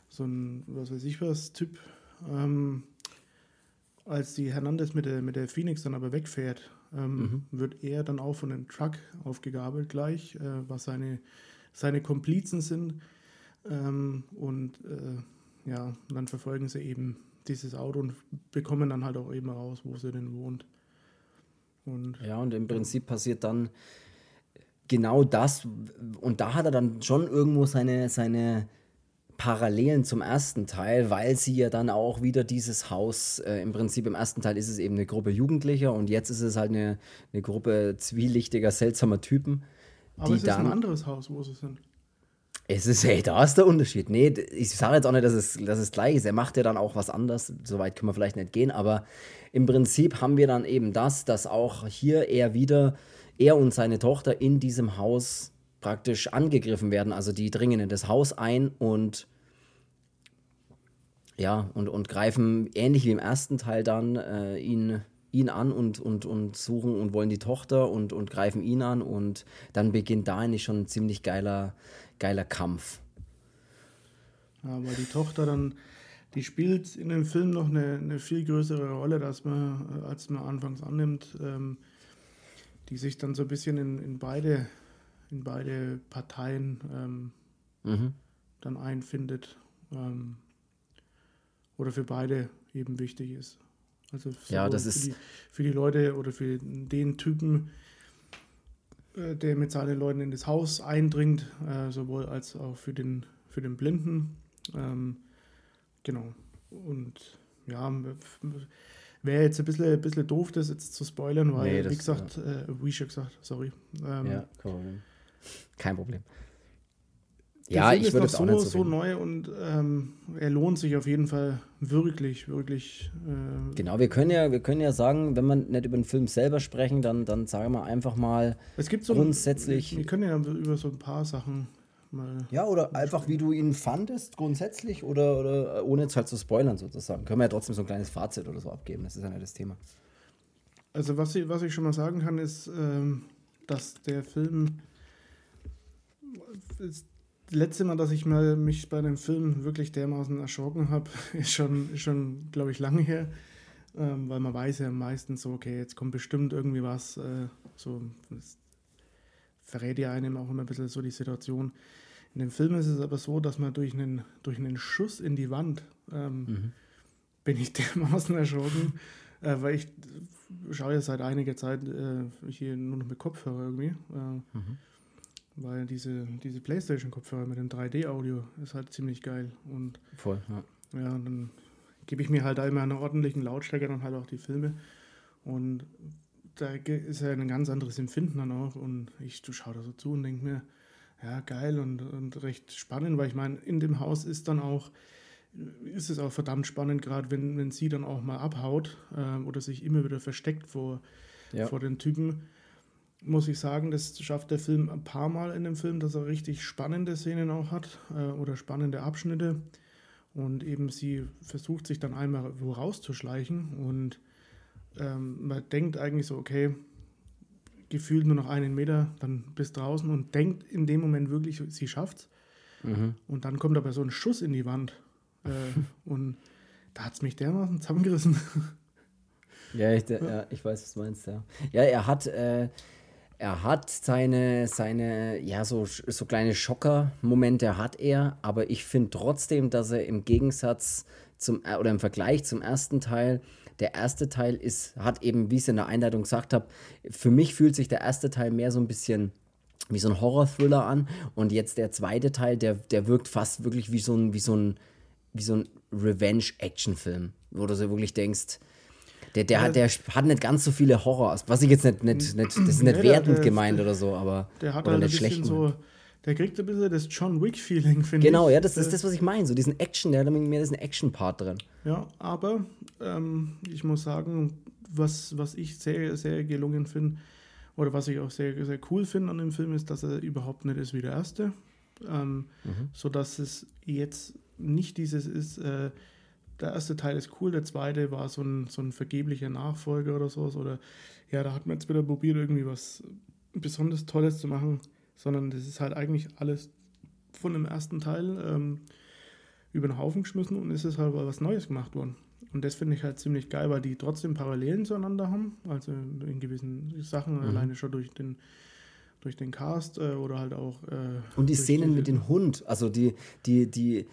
so ein, was weiß ich was, Typ. Ähm, als die Hernandez mit der, mit der Phoenix dann aber wegfährt, ähm, mhm. wird er dann auch von einem Truck aufgegabelt gleich, äh, was seine, seine Komplizen sind. Ähm, und äh, ja, dann verfolgen sie eben dieses Auto und bekommen dann halt auch eben raus, wo sie denn wohnt. Und, ja, und im Prinzip passiert dann genau das. Und da hat er dann schon irgendwo seine, seine Parallelen zum ersten Teil, weil sie ja dann auch wieder dieses Haus, äh, im Prinzip im ersten Teil ist es eben eine Gruppe Jugendlicher und jetzt ist es halt eine, eine Gruppe zwielichtiger, seltsamer Typen. Aber es ist ein anderes Haus, wo sie sind. Es ist, hey, da ist der Unterschied. Nee, ich sage jetzt auch nicht, dass es, dass es gleich ist. Er macht ja dann auch was anderes. Soweit können wir vielleicht nicht gehen. Aber im Prinzip haben wir dann eben das, dass auch hier er wieder, er und seine Tochter in diesem Haus praktisch angegriffen werden. Also die dringen in das Haus ein und ja, und, und greifen ähnlich wie im ersten Teil dann äh, ihn, ihn an und, und, und suchen und wollen die Tochter und, und greifen ihn an und dann beginnt da eigentlich schon ein ziemlich geiler, geiler Kampf. Aber die Tochter dann, die spielt in dem Film noch eine, eine viel größere Rolle, als man, als man anfangs annimmt, ähm, die sich dann so ein bisschen in, in beide in beide Parteien ähm, mhm. dann einfindet ähm, oder für beide eben wichtig ist. Also ja, das für ist die, für die Leute oder für den Typen, äh, der mit seinen Leuten in das Haus eindringt, äh, sowohl als auch für den, für den Blinden. Ähm, genau. Und ja, Wäre jetzt ein bisschen, ein bisschen doof, das jetzt zu spoilern, weil, nee, das, wie gesagt, ja. äh, wie schon gesagt, sorry. Ähm, ja, cool. Kein Problem. Ja, Film ich würde es auch so, so, so neu und ähm, er lohnt sich auf jeden Fall wirklich, wirklich. Äh genau, wir können ja, wir können ja sagen, wenn man nicht über den Film selber sprechen, dann, dann sagen wir einfach mal es gibt so grundsätzlich. Ein, wir können ja über so ein paar Sachen mal. Ja, oder einfach wie du ihn fandest, grundsätzlich, oder, oder ohne jetzt halt zu spoilern sozusagen. Können wir ja trotzdem so ein kleines Fazit oder so abgeben, das ist ja nicht das Thema. Also, was ich, was ich schon mal sagen kann, ist, ähm, dass der Film das letzte Mal, dass ich mal mich bei einem Film wirklich dermaßen erschrocken habe, [laughs] ist schon, ist schon glaube ich, lange her. ähm, weil man weiß ja meistens so, okay, jetzt kommt bestimmt irgendwie was, äh, so das verrät ja einem auch immer ein bisschen so die Situation. In dem Film ist es aber so, dass man durch einen, durch einen Schuss in die Wand ähm, mhm. bin ich [laughs] dermaßen erschrocken, äh, weil ich schaue ja seit einiger Zeit äh, hier nur noch mit Kopfhörer irgendwie. Äh, mhm. Weil diese, diese Playstation-Kopfhörer mit dem 3D-Audio ist halt ziemlich geil. Und Voll, ja. Ja, dann gebe ich mir halt immer einen ordentlichen Lautstärke und halt auch die Filme. Und da ist ja ein ganz anderes Empfinden dann auch. Und ich schaue da so zu und denke mir, ja, geil und, und recht spannend, weil ich meine, in dem Haus ist dann auch, ist es auch verdammt spannend, gerade wenn, wenn sie dann auch mal abhaut äh, oder sich immer wieder versteckt vor, ja. vor den Typen. Muss ich sagen, das schafft der Film ein paar Mal in dem Film, dass er richtig spannende Szenen auch hat äh, oder spannende Abschnitte. Und eben sie versucht sich dann einmal wo rauszuschleichen und ähm, man denkt eigentlich so, okay, gefühlt nur noch einen Meter, dann bis draußen und denkt in dem Moment wirklich, sie schafft's. Mhm. Und dann kommt aber so ein Schuss in die Wand. Äh, [laughs] und da hat es mich dermaßen zusammengerissen. [laughs] Ja ich, ja, ich weiß, was du meinst, ja. Ja, er hat, äh, er hat seine, seine, ja, so, so kleine Schocker-Momente hat er, aber ich finde trotzdem, dass er im Gegensatz zum, oder im Vergleich zum ersten Teil der erste Teil ist, hat eben, wie ich es in der Einleitung gesagt habe, für mich fühlt sich der erste Teil mehr so ein bisschen wie so ein Horror-Thriller an. Und jetzt der zweite Teil, der, der wirkt fast wirklich wie so ein, wie so ein, wie so ein Revenge-Action-Film, wo du so wirklich denkst, der, der, hat, der hat nicht ganz so viele Horror, was ich jetzt nicht, nicht, nicht das ist nicht nee, wertend der, gemeint oder so, aber der hat oder halt nicht schlecht. So, der kriegt ein bisschen das John Wick-Feeling, finde genau, ich. Genau, ja, das ist das, was ich meine. So diesen Action, der hat mehr diesen Action-Part drin. Ja, aber ähm, ich muss sagen, was, was ich sehr, sehr gelungen finde, oder was ich auch sehr, sehr cool finde an dem Film, ist, dass er überhaupt nicht ist wie der erste. Ähm, mhm. Sodass es jetzt nicht dieses ist, äh, der erste Teil ist cool, der zweite war so ein, so ein vergeblicher Nachfolger oder sowas. Oder ja, da hat man jetzt wieder probiert, irgendwie was besonders Tolles zu machen sondern das ist halt eigentlich alles von dem ersten Teil ähm, über den Haufen geschmissen und es ist halt was Neues gemacht worden. Und das finde ich halt ziemlich geil, weil die trotzdem Parallelen zueinander haben, also in gewissen Sachen, mhm. alleine schon durch den durch den Cast äh, oder halt auch. Äh, und die Szenen die, mit dem Hund, also die, die, die,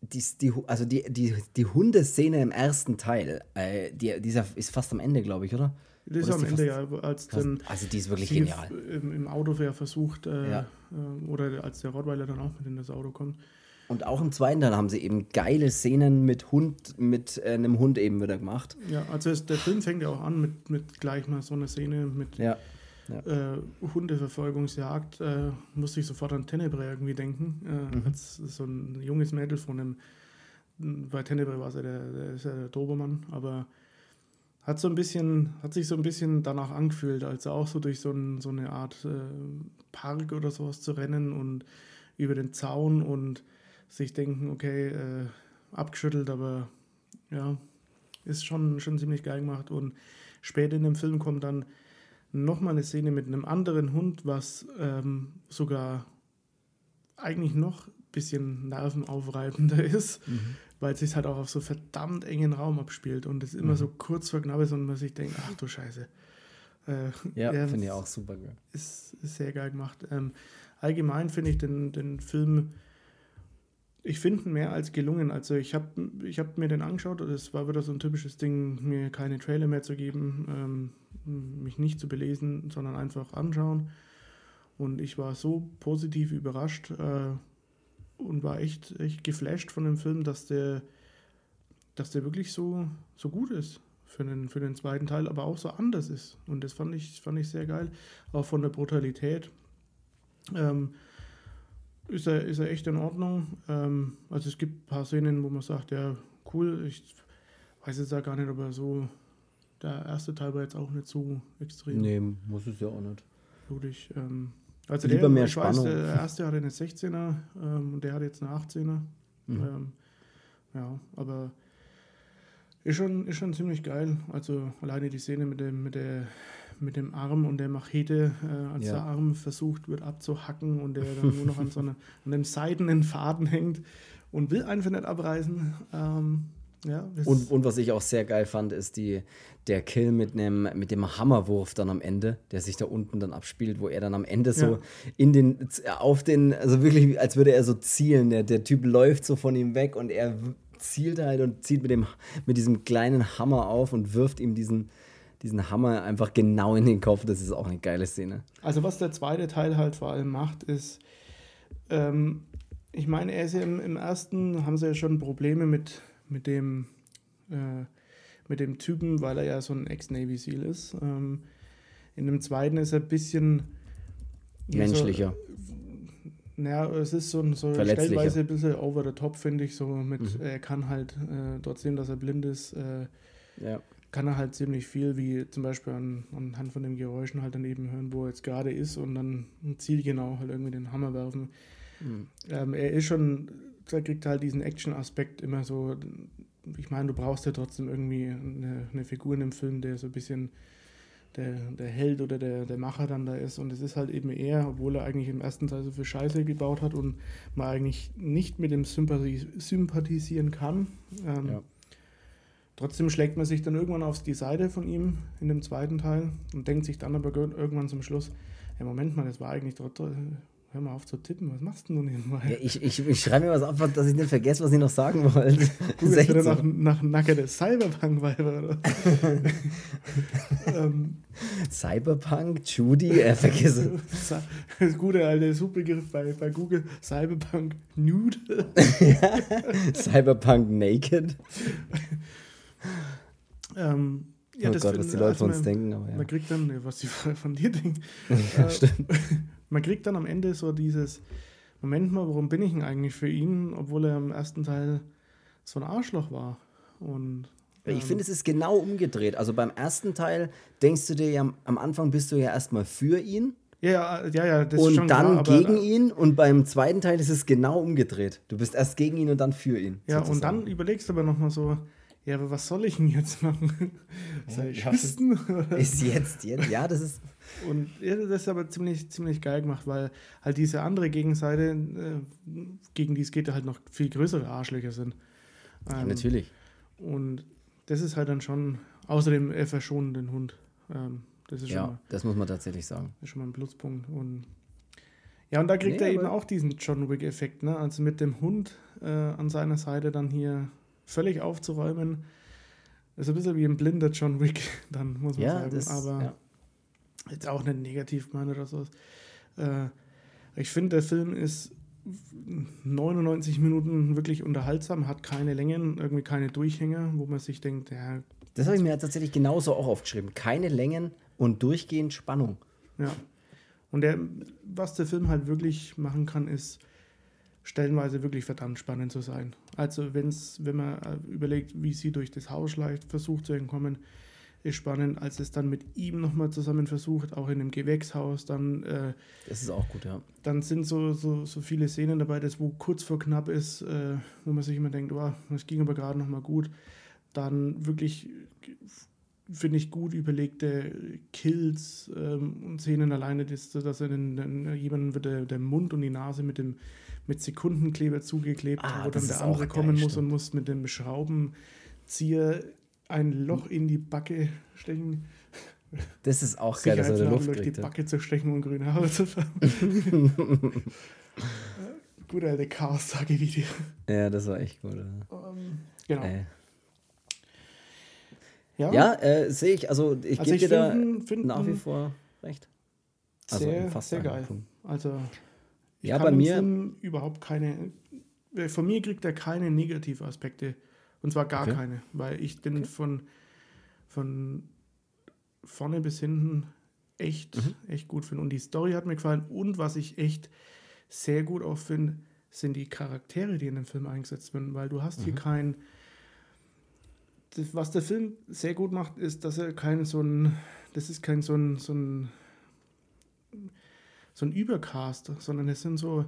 die, die, also die, die, die Hundeszene im ersten Teil, äh, die, dieser ist fast am Ende, glaube ich, oder? Das ist am Ende ja, als dann also die ist wirklich genial. Im, im Auto versucht, äh, ja. äh, oder als der Rottweiler dann auch mit in das Auto kommt. Und auch im zweiten dann haben sie eben geile Szenen mit Hund, mit äh, einem Hund eben wieder gemacht. Ja, also es, der Film fängt ja auch an mit, mit gleich mal so einer Szene mit ja. Ja. Äh, Hundeverfolgungsjagd. Äh, musste ich sofort an Tenebre irgendwie denken. Äh, mhm. Als so ein junges Mädel von einem, bei Tenebre war es ja der, der, ist ja der Dobermann, aber hat so ein bisschen, hat sich so ein bisschen danach angefühlt, als auch so durch so, ein, so eine Art äh, Park oder sowas zu rennen und über den Zaun und sich denken, okay, äh, abgeschüttelt, aber ja, ist schon, schon ziemlich geil gemacht. Und später in dem Film kommt dann nochmal eine Szene mit einem anderen Hund, was ähm, sogar eigentlich noch ein bisschen nervenaufreibender [laughs] ist. Mhm weil es sich halt auch auf so verdammt engen Raum abspielt und es immer mhm. so kurz vor knapp ist und man sich denkt, ach du Scheiße. Äh, ja, ja finde ich auch super geil. Ist, ist sehr geil gemacht. Ähm, allgemein finde ich den, den Film, ich finde mehr als gelungen. Also ich habe ich hab mir den angeschaut es war wieder so ein typisches Ding, mir keine Trailer mehr zu geben, ähm, mich nicht zu belesen, sondern einfach anschauen. Und ich war so positiv überrascht. Äh, und war echt, echt geflasht von dem Film, dass der, dass der wirklich so, so gut ist für den, für den zweiten Teil, aber auch so anders ist. Und das fand ich, fand ich sehr geil. Auch von der Brutalität. Ähm, ist er, ist er echt in Ordnung. Ähm, also es gibt ein paar Szenen, wo man sagt, ja, cool, ich weiß jetzt ja gar nicht, ob er so. Der erste Teil war jetzt auch nicht so extrem. Nee, muss es ja auch nicht. Blutig. Ähm, also Lieber der, mehr ich Spannung. Weiß, der erste hatte eine 16er ähm, und der hat jetzt eine 18er. Mhm. Ähm, ja, aber ist schon, ist schon ziemlich geil. Also alleine die Szene mit dem, mit der, mit dem Arm und der Machete, äh, als ja. der Arm versucht wird abzuhacken und der dann nur noch an so einer, [laughs] an dem seidenen Faden hängt und will einfach nicht abreißen. Ähm, Ja, Und, und was ich auch sehr geil fand, ist die, der Kill mit, nem, mit dem Hammerwurf dann am Ende, der sich da unten dann abspielt, wo er dann am Ende so Ja. in den, auf den, also wirklich, als würde er so zielen. Der, der Typ läuft so von ihm weg und er zielt halt und zieht mit, dem, mit diesem kleinen Hammer auf und wirft ihm diesen, diesen Hammer einfach genau in den Kopf. Das ist auch eine geile Szene. Also was der zweite Teil halt vor allem macht, ist, ähm, ich meine, er ist ja im, im ersten, haben sie ja schon Probleme mit, mit, dem, äh, mit dem Typen, weil er ja so ein Ex-Navy SEAL ist. Ähm, in dem zweiten ist er ein bisschen ja, so- Menschlicher. Naja, es ist so, ein- so stellweise ein bisschen over the top, finde ich. So mit, Mhm. er kann halt, äh, trotzdem, dass er blind ist, äh, Ja. Kann er halt ziemlich viel, wie zum Beispiel an, anhand von den Geräuschen halt daneben hören, wo er jetzt gerade ist und dann ein Ziel genau halt irgendwie den Hammer werfen. Mhm. Ähm, er ist schon, er kriegt halt diesen Action-Aspekt immer so. Ich meine, du brauchst ja trotzdem irgendwie eine, eine Figur in dem Film, der so ein bisschen der, der Held oder der, der Macher dann da ist. Und es ist halt eben er, obwohl er eigentlich im ersten Teil so viel Scheiße gebaut hat und man eigentlich nicht mit ihm sympathis sympathisieren kann. Ähm, Ja. Trotzdem schlägt man sich dann irgendwann auf die Seite von ihm in dem zweiten Teil und denkt sich dann aber irgendwann zum Schluss, ja Moment mal, das war eigentlich doch- hör mal auf zu tippen, was machst denn du nebenbei? Ja, ich, ich, ich schreibe mir was auf, dass ich nicht vergesse, was ich noch sagen wollte. [laughs] Ist jetzt wieder nach, nach nackerte Cyberpunk-Weiber, oder? [laughs] ähm, Cyberpunk, Judy, äh, vergesse. [laughs] Cy- das gute alte Suchbegriff bei, bei Google, Cyberpunk Nude. Cyberpunk Naked. Ähm, ja, oh das Gott, find- was die Leute also von uns man- denken. Aber ja. Man kriegt dann, ja, was die [laughs] von dir denken, [laughs] äh, [laughs] man kriegt dann am Ende so dieses, Moment mal, warum bin ich denn eigentlich für ihn, obwohl er im ersten Teil so ein Arschloch war. Und Ich ähm, finde, es ist genau umgedreht. Also beim ersten Teil denkst du dir ja, am Anfang bist du ja erstmal für ihn ja, ja, ja, ja, das ist und schon dann klar, aber, gegen ihn. Und beim zweiten Teil ist es genau umgedreht. Du bist erst gegen ihn und dann für ihn. Ja, und sozusagen. dann überlegst du aber nochmal so, ja, aber was soll ich denn jetzt machen? Soll ich ja, schießen? Ist jetzt, jetzt. Ja, das ist. Und ja, das ist aber ziemlich, ziemlich geil gemacht, weil halt diese andere Gegenseite, äh, gegen die es geht, halt noch viel größere Arschlöcher sind. Ja, Ähm, natürlich. Und das ist halt dann schon, außerdem er verschont den Hund. Ähm, das ist schon, Ja, mal, das muss man tatsächlich sagen. ist schon mal ein Pluspunkt. Und ja, und da kriegt Nee, er eben auch diesen John Wick-Effekt, ne? Also mit dem Hund äh, an seiner Seite dann hier völlig aufzuräumen. Das ist ein bisschen wie ein blinder John Wick, [laughs] dann muss man Ja, sagen. das. Aber ja. jetzt auch nicht negativ meine oder so. Äh, ich finde, der Film ist 99 Minuten wirklich unterhaltsam, hat keine Längen, irgendwie keine Durchhänge, wo man sich denkt, ja, Das habe ich mir tatsächlich genauso auch aufgeschrieben. Keine Längen und durchgehend Spannung. ja. Und der, was der Film halt wirklich machen kann, ist stellenweise wirklich verdammt spannend zu sein. Also wenn's, wenn man äh, überlegt, wie sie durch das Haus schleicht, versucht zu entkommen, ist spannend, als es dann mit ihm nochmal zusammen versucht, auch in einem Gewächshaus, dann äh, Das ist auch gut, ja. dann sind so, so, so viele Szenen dabei, das wo kurz vor knapp ist, äh, wo man sich immer denkt, oh, das ging aber gerade noch mal gut. Dann wirklich, finde ich, gut überlegte Kills ähm, und Szenen alleine, dass, dass er den, den, jemanden wird der, der Mund und die Nase mit dem mit Sekundenkleber zugeklebt, Ah, wo dann der andere auch kommen geil, muss stimmt. und muss mit dem Schraubenzieher ein Loch in die Backe stechen. Das ist auch geil, dass er die Luft durch die kriegt. ja. Backe zu stechen und grüne Haare zu färben. [laughs] Gut, alte Chaos-Sage-Video. Ja, das war echt gut. Ja. Ähm, genau. Äh. ja, Ja, äh, sehe ich. Also ich also gebe ich dir da finde find nach wie vor recht. Also sehr, fast sehr geil. Punkten. Also ich Ja, bei mir- überhaupt keine, äh, von mir kriegt er keine Negativaspekte. Und zwar gar Okay. keine, weil ich den von, von vorne bis hinten echt, Mhm. echt gut finde. Und die Story hat mir gefallen. Und was ich echt sehr gut auch finde, sind die Charaktere, die in dem Film eingesetzt werden, weil du hast hier Mhm. kein. Das, was der Film sehr gut macht, ist, dass er kein so ein. Das ist kein so ein, so ein so ein Übercast, sondern es sind so.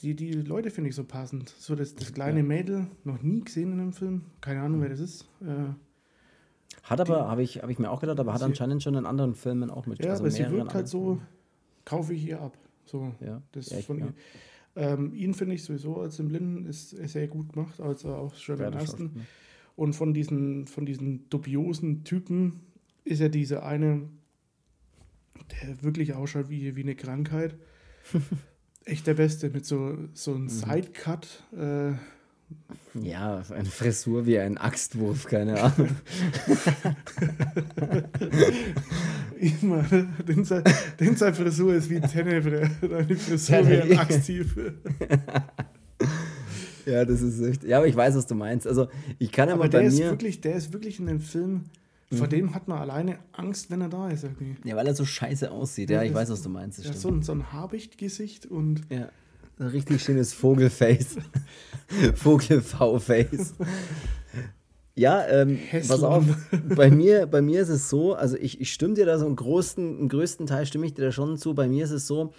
Die, die Leute finde ich so passend. So das, das kleine Ja. Mädel, noch nie gesehen in einem Film. Keine Ahnung, wer das ist. Äh, Hat aber, habe ich, hab ich mir auch gedacht, aber hat Sie- anscheinend schon in anderen Filmen auch mit. ja, also aber sie wirkt halt so, kaufe ich ihr ab. So. Ja, das echt, von ja. ihr. Ähm, ihn finde ich sowieso als den Blinden ist, ist sehr gut gemacht, also auch schon im ersten. Und von diesen, von diesen dubiosen Typen ist er dieser eine, der wirklich ausschaut wie, wie eine Krankheit. [laughs] Echt der Beste mit so, so einem mhm. Sidecut. Äh, ja, eine Frisur wie ein Axtwurf, keine Ahnung. Immer, den, den seine Frisur ist wie Tenebre, eine Frisur wie ein Axthief. ja, das ist echt. Ja, aber ich weiß, was du meinst. Also, ich kann aber, aber der ist wirklich, der ist wirklich in dem Film. Vor mhm. dem hat man alleine Angst, wenn er da ist. Irgendwie. Ja, weil er so scheiße aussieht. Ja, ich weiß, was du meinst. Ja, so ein, so ein Habichtgesicht und. Ja. Ein richtig schönes Vogelface. [laughs] Vogel-V-Face. Ja, ähm, pass auf, bei mir, bei mir ist es so, also ich, ich stimme dir da so im größten, im größten Teil stimme ich dir da schon zu. Bei mir ist es so,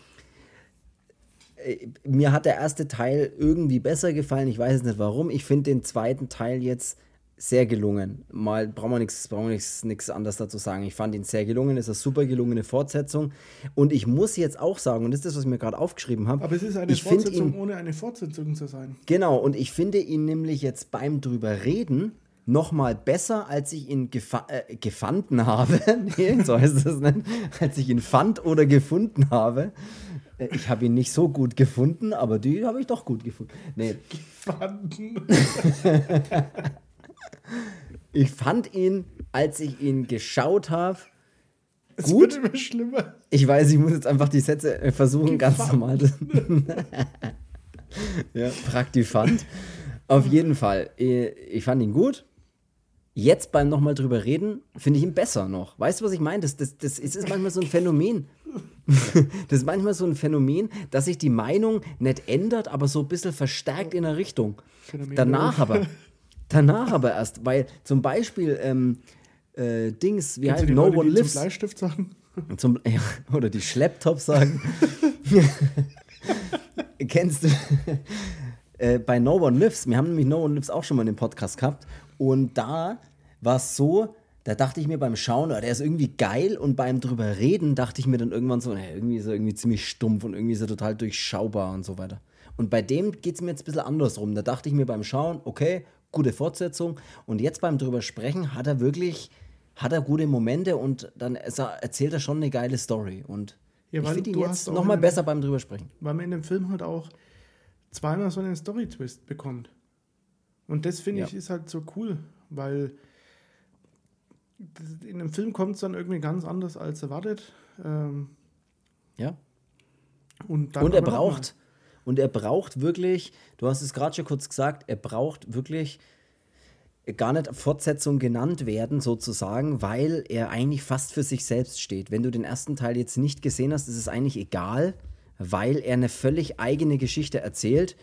äh, mir hat der erste Teil irgendwie besser gefallen. Ich weiß nicht warum. Ich finde den zweiten Teil jetzt sehr gelungen. Mal brauchen wir nichts, brauchen wir nichts, anderes dazu sagen. Ich fand ihn sehr gelungen, es ist eine super gelungene Fortsetzung. Und ich muss jetzt auch sagen, und das ist das, was ich mir gerade aufgeschrieben habe. Aber es ist eine Fortsetzung, ihn, ohne eine Fortsetzung zu sein. Genau, und ich finde ihn nämlich jetzt beim drüber reden noch mal besser, als ich ihn gefa äh, gefunden habe. [laughs] nee, so heißt es nicht. Als ich ihn fand oder gefunden habe. Äh, ich habe ihn nicht so gut gefunden, aber die habe ich doch gut gefunden. Nee. Gefunden. [laughs] Ich fand ihn, als ich ihn geschaut habe, es gut. wird immer schlimmer. Ich weiß, ich muss jetzt einfach die Sätze äh, versuchen, Gefand. ganz normal. [laughs] ja, praktifant. Auf jeden Fall. Äh, ich fand ihn gut. Jetzt beim nochmal drüber reden, finde ich ihn besser noch. Weißt du, was ich meine? Das, das, das ist manchmal so ein Phänomen. [laughs] das ist manchmal so ein Phänomen, dass sich die Meinung nicht ändert, aber so ein bisschen verstärkt in eine Richtung. Phänomen Danach aber, [laughs] Danach aber erst, weil zum Beispiel ähm, äh, Dings, wie heißt No Leute, One Lives. Zum Bleistift sagen? Zum, ja, oder die Schlepptop sagen. [laughs] Kennst du? äh, bei No One Lives, wir haben nämlich No One Lives auch schon mal in dem Podcast gehabt. Und da war es so, da dachte ich mir beim Schauen, oh, der ist irgendwie geil und beim drüber reden dachte ich mir dann irgendwann so, hey, irgendwie ist er irgendwie ziemlich stumpf und irgendwie ist er total durchschaubar und so weiter. Und bei dem geht es mir jetzt ein bisschen andersrum. Da dachte ich mir beim Schauen, okay, gute Fortsetzung. Und jetzt beim drüber sprechen hat er wirklich, hat er gute Momente und dann erzählt er schon eine geile Story. Und ja, ich finde ihn jetzt nochmal besser beim drüber sprechen. Weil man in dem Film halt auch zweimal so einen Story-Twist bekommt. Und das finde ja. ich ist halt so cool, weil in dem Film kommt es dann irgendwie ganz anders als erwartet. Ähm, ja. Und, und er braucht, und er braucht wirklich, du hast es gerade schon kurz gesagt, er braucht wirklich gar nicht Fortsetzung genannt werden, sozusagen, weil er eigentlich fast für sich selbst steht. Wenn du den ersten Teil jetzt nicht gesehen hast, ist es eigentlich egal, weil er eine völlig eigene Geschichte erzählt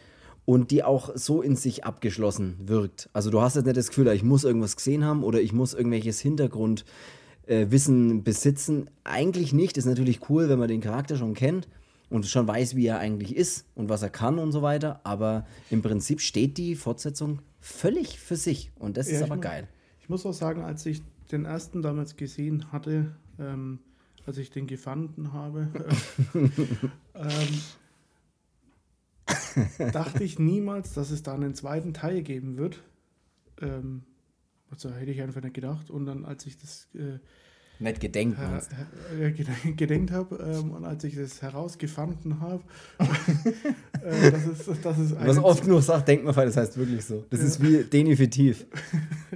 und die auch so in sich abgeschlossen wirkt. Also du hast jetzt nicht das Gefühl, ich muss irgendwas gesehen haben oder ich muss irgendwelches Hintergrundwissen äh, besitzen. Eigentlich nicht. Ist natürlich cool, wenn man den Charakter schon kennt und schon weiß, wie er eigentlich ist und was er kann und so weiter. Aber im Prinzip steht die Fortsetzung völlig für sich und das ja, ist aber muss, geil. Ich muss auch sagen, als ich den ersten damals gesehen hatte, ähm, als ich den gefunden habe, [laughs] ähm, dachte ich niemals, dass es da einen zweiten Teil geben wird. Ähm, also hätte ich einfach nicht gedacht. Und dann, als ich das äh, nicht [laughs] gedenkt hast. Äh, äh, gedenkt habe ähm, und als ich das herausgefunden habe, [laughs] äh, das ist, das ist Was oft genug sagt, denkt man, das heißt wirklich so. Das ja. ist wie Denifitiv.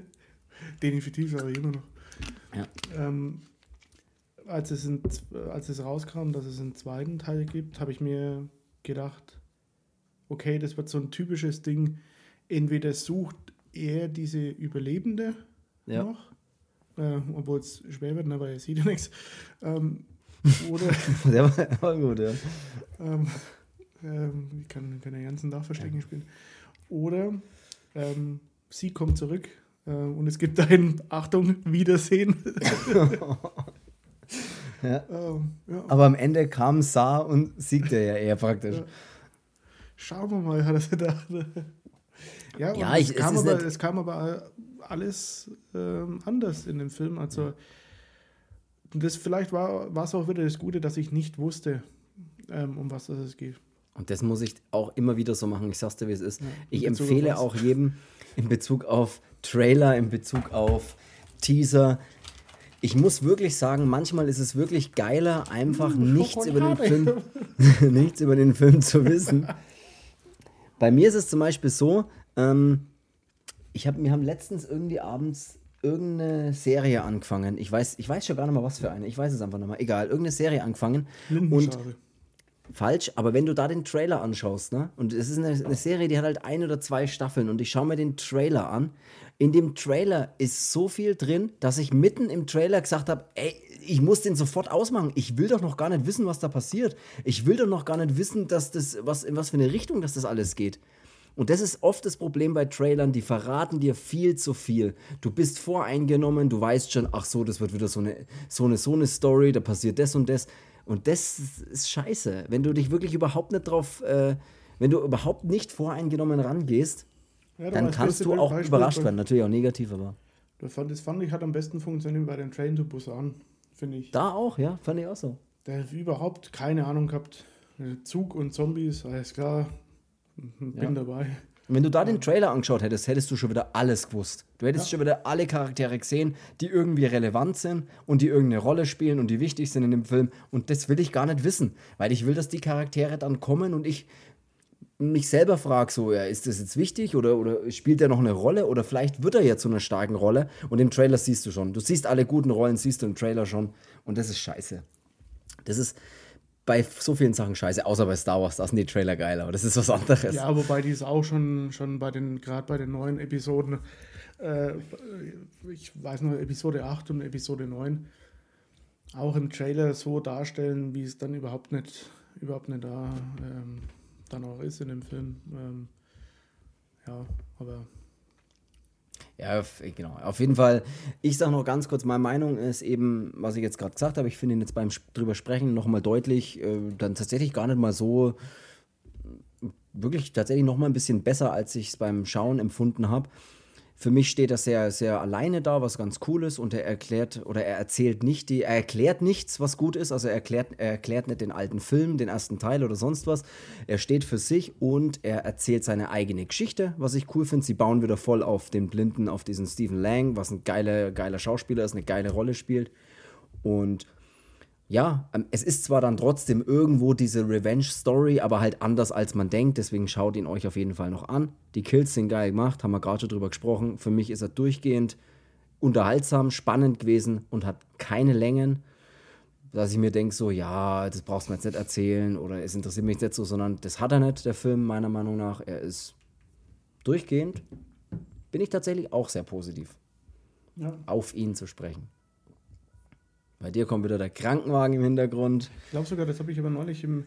[laughs] Denifitiv ich immer noch. Ja. Ähm, als, es in, als es rauskam, dass es einen zweiten Teil gibt, habe ich mir gedacht, okay, das wird so ein typisches Ding. Entweder sucht er diese Überlebende ja. noch äh, obwohl es schwer wird, aber er sieht ja nichts. Ähm, oder. [laughs] Der war gut, ja. Ähm, ähm, ich kann, kann den ganzen Tag Verstecken ja. spielen. Oder ähm, sie kommt zurück äh, und es gibt ein Achtung, Wiedersehen. [laughs] ja. Ähm, ja. Aber am Ende kam Sa und siegte ja eher praktisch. Ja. Schauen wir mal, hat er gedacht. Ja, ja ich, es, kam aber, es kam aber alles ähm, anders in dem Film. Also das vielleicht war es auch wieder das Gute, dass ich nicht wusste, ähm, um was es geht. Und das muss ich auch immer wieder so machen. Ich sag's dir, wie es ist. Ja, ich empfehle auch jedem in Bezug auf Trailer, in Bezug auf Teaser. Ich muss wirklich sagen, manchmal ist es wirklich geiler, einfach hm, nichts über den Film, [laughs] nichts über den Film zu wissen. [laughs] Bei mir ist es zum Beispiel so, ähm, ich hab, wir haben letztens irgendwie abends irgendeine Serie angefangen. Ich weiß, ich weiß schon gar nicht mal, was für eine. Ich weiß es einfach nicht mal. Egal, irgendeine Serie angefangen. Und falsch, aber wenn du da den Trailer anschaust, ne? Und es ist eine, eine, Serie, die hat halt ein oder zwei Staffeln und ich schaue mir den Trailer an. In dem Trailer ist so viel drin, dass ich mitten im Trailer gesagt habe, ey, ich muss den sofort ausmachen. Ich will doch noch gar nicht wissen, was da passiert. Ich will doch noch gar nicht wissen, dass das, was, in was für eine Richtung dass das alles geht. Und das ist oft das Problem bei Trailern, die verraten dir viel zu viel. Du bist voreingenommen, du weißt schon, ach so, das wird wieder so eine, so eine, so eine Story, da passiert das und das. Und das ist scheiße. Wenn du dich wirklich überhaupt nicht drauf, äh, wenn du überhaupt nicht voreingenommen rangehst, ja, dann kannst du auch Beispiel überrascht werden. Natürlich auch negativ, aber. Das fand, das fand ich hat am besten funktioniert bei den Train to Busan, finde ich. Da auch, ja, fand ich auch so. Der hat überhaupt keine Ahnung gehabt. Zug und Zombies, alles klar, bin ja. dabei. Wenn du da den Trailer angeschaut hättest, hättest du schon wieder alles gewusst. Du hättest ja. schon wieder alle Charaktere gesehen, die irgendwie relevant sind und die irgendeine Rolle spielen und die wichtig sind in dem Film. Und das will ich gar nicht wissen, weil ich will, dass die Charaktere dann kommen und ich mich selber frage, so, ja, ist das jetzt wichtig oder, oder spielt er noch eine Rolle oder vielleicht wird er ja zu einer starken Rolle und im Trailer siehst du schon. Du siehst alle guten Rollen, siehst du im Trailer schon und das ist scheiße. Das ist, bei so vielen Sachen scheiße, außer bei Star Wars, da sind die Trailer geil, aber das ist was anderes. Ja, wobei die ist auch schon, schon bei den, gerade bei den neuen Episoden, äh, ich weiß noch, Episode 8 und Episode 9, auch im Trailer so darstellen, wie es dann überhaupt nicht, überhaupt nicht da ähm, dann auch ist in dem Film. Ähm, ja, aber ja, genau. Auf jeden Fall, ich sage noch ganz kurz, meine Meinung ist eben, was ich jetzt gerade gesagt habe, ich finde ihn jetzt beim drüber sprechen nochmal deutlich, äh, dann tatsächlich gar nicht mal so, wirklich tatsächlich nochmal ein bisschen besser, als ich es beim Schauen empfunden habe. Für mich steht er sehr, sehr alleine da, was ganz cool ist und er erklärt oder er erzählt nicht die, er erklärt nichts, was gut ist, also er erklärt, er erklärt nicht den alten Film, den ersten Teil oder sonst was. Er steht für sich und er erzählt seine eigene Geschichte, was ich cool finde. Sie bauen wieder voll auf den Blinden, auf diesen Stephen Lang, was ein geiler, geiler Schauspieler ist, eine geile Rolle spielt. Und ja, ähm, es ist zwar dann trotzdem irgendwo diese Revenge-Story, aber halt anders als man denkt. Deswegen schaut ihn euch auf jeden Fall noch an. Die Kills sind geil gemacht, haben wir gerade schon drüber gesprochen. Für mich ist er durchgehend unterhaltsam, spannend gewesen und hat keine Längen, dass ich mir denke, so, ja, das brauchst du mir jetzt nicht erzählen oder es interessiert mich nicht so, sondern das hat er nicht, der Film, meiner Meinung nach. Er ist durchgehend, bin ich tatsächlich auch sehr positiv, ja. auf ihn zu sprechen. Bei dir kommt wieder der Krankenwagen im Hintergrund. Ich glaube sogar, das habe ich aber neulich im,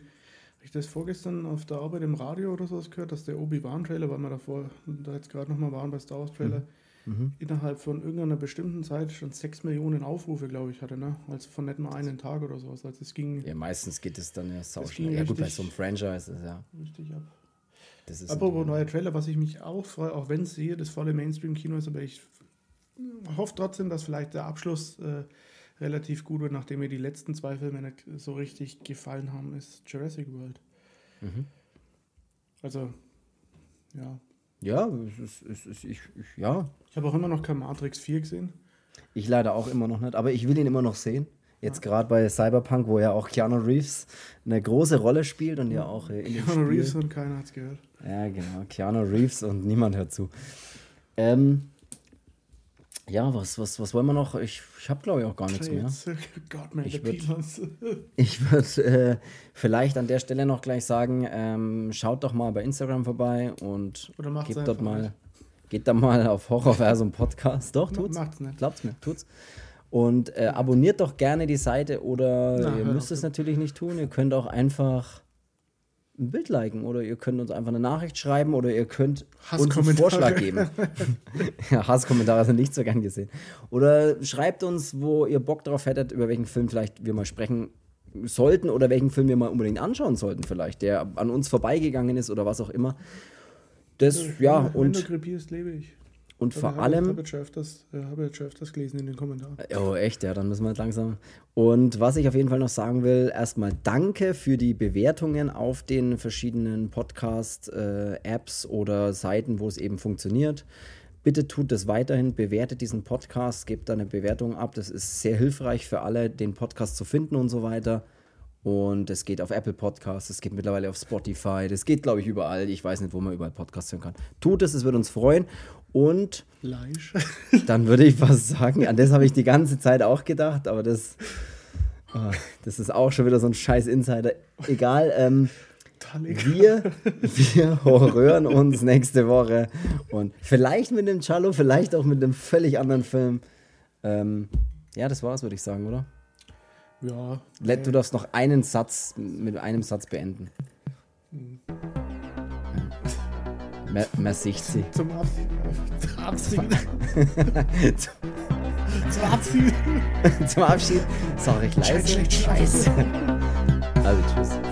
ich das vorgestern auf der Arbeit im Radio oder sowas gehört, dass der Obi-Wan-Trailer, weil wir davor, da jetzt gerade nochmal waren bei Star Wars-Trailer, mhm. mhm. innerhalb von irgendeiner bestimmten Zeit schon 6 Millionen Aufrufe, glaube ich, hatte, ne? Also von nicht nur einen Tag oder sowas. Also es ging. Ja, meistens geht es dann ja sauschnell. Ja, gut, bei so einem Franchise ist ja. Richtig ab. Das ist Apropos neuer Trailer, was ich mich auch freue, auch wenn es hier das volle Mainstream-Kino ist, aber ich hoffe trotzdem, dass vielleicht der Abschluss äh, relativ gut und nachdem mir die letzten zwei Filme nicht so richtig gefallen haben, ist Jurassic World. Mhm. Also, ja. Ja, es ist, es ist, ich, ich, ja. Ich habe auch immer noch kein Matrix 4 gesehen. Ich leider auch immer noch nicht, aber ich will ihn immer noch sehen. Jetzt ja. gerade bei Cyberpunk, wo ja auch Keanu Reeves eine große Rolle spielt und ja auch in Keanu Reeves und keiner hat es gehört. Ja, genau. Keanu Reeves und niemand hört zu. Ähm, ja, was, was, was wollen wir noch? Ich, ich habe, glaube ich, auch gar nichts mehr. [laughs] ich würde [laughs] ich würd, äh, vielleicht an der Stelle noch gleich sagen, ähm, schaut doch mal bei Instagram vorbei und gebt dort mal, geht da mal auf Horrorversum Podcast. Doch, tut's. Macht's nicht. Glaubt's mir, tut's. Und äh, abonniert doch gerne die Seite oder Na, ihr müsst es natürlich nicht tun. Ihr könnt auch einfach ein Bild liken oder ihr könnt uns einfach eine Nachricht schreiben oder ihr könnt uns einen Vorschlag geben. [laughs] ja, Hasskommentare sind nicht so gern gesehen. Oder schreibt uns, wo ihr Bock drauf hättet, über welchen Film vielleicht wir mal sprechen sollten oder welchen Film wir mal unbedingt anschauen sollten vielleicht, der an uns vorbeigegangen ist oder was auch immer. Das, ja, ja wenn und... Wenn du krepierst, lebe ich. Und vor habe, allem. Habe ich, öfters, habe ich schon öfters gelesen in den Kommentaren. Oh, echt, ja, dann müssen wir halt langsam. Und was ich auf jeden Fall noch sagen will, erstmal danke für die Bewertungen auf den verschiedenen Podcast-Apps oder Seiten, wo es eben funktioniert. Bitte tut das weiterhin, bewertet diesen Podcast, gebt da eine Bewertung ab. Das ist sehr hilfreich für alle, den Podcast zu finden und so weiter. Und es geht auf Apple Podcasts, es geht mittlerweile auf Spotify, das geht, glaube ich, überall. Ich weiß nicht, wo man überall Podcasts hören kann. Tut es, es wird uns freuen. Und Fleisch. [laughs] dann würde ich was sagen, an das habe ich die ganze Zeit auch gedacht, aber das, oh, das ist auch schon wieder so ein scheiß Insider. Egal, ähm, wir, wir horrören uns nächste Woche und vielleicht mit dem Cello, vielleicht auch mit einem völlig anderen Film. Ähm, ja, das war's, würde ich sagen, oder? Ja. Du darfst noch einen Satz mit einem Satz beenden. Man, man sieht sie. Zum Abschied. Zum Abschied. [laughs] Zum Abschied. Sorry, ich leise. Scheiße. Also tschüss.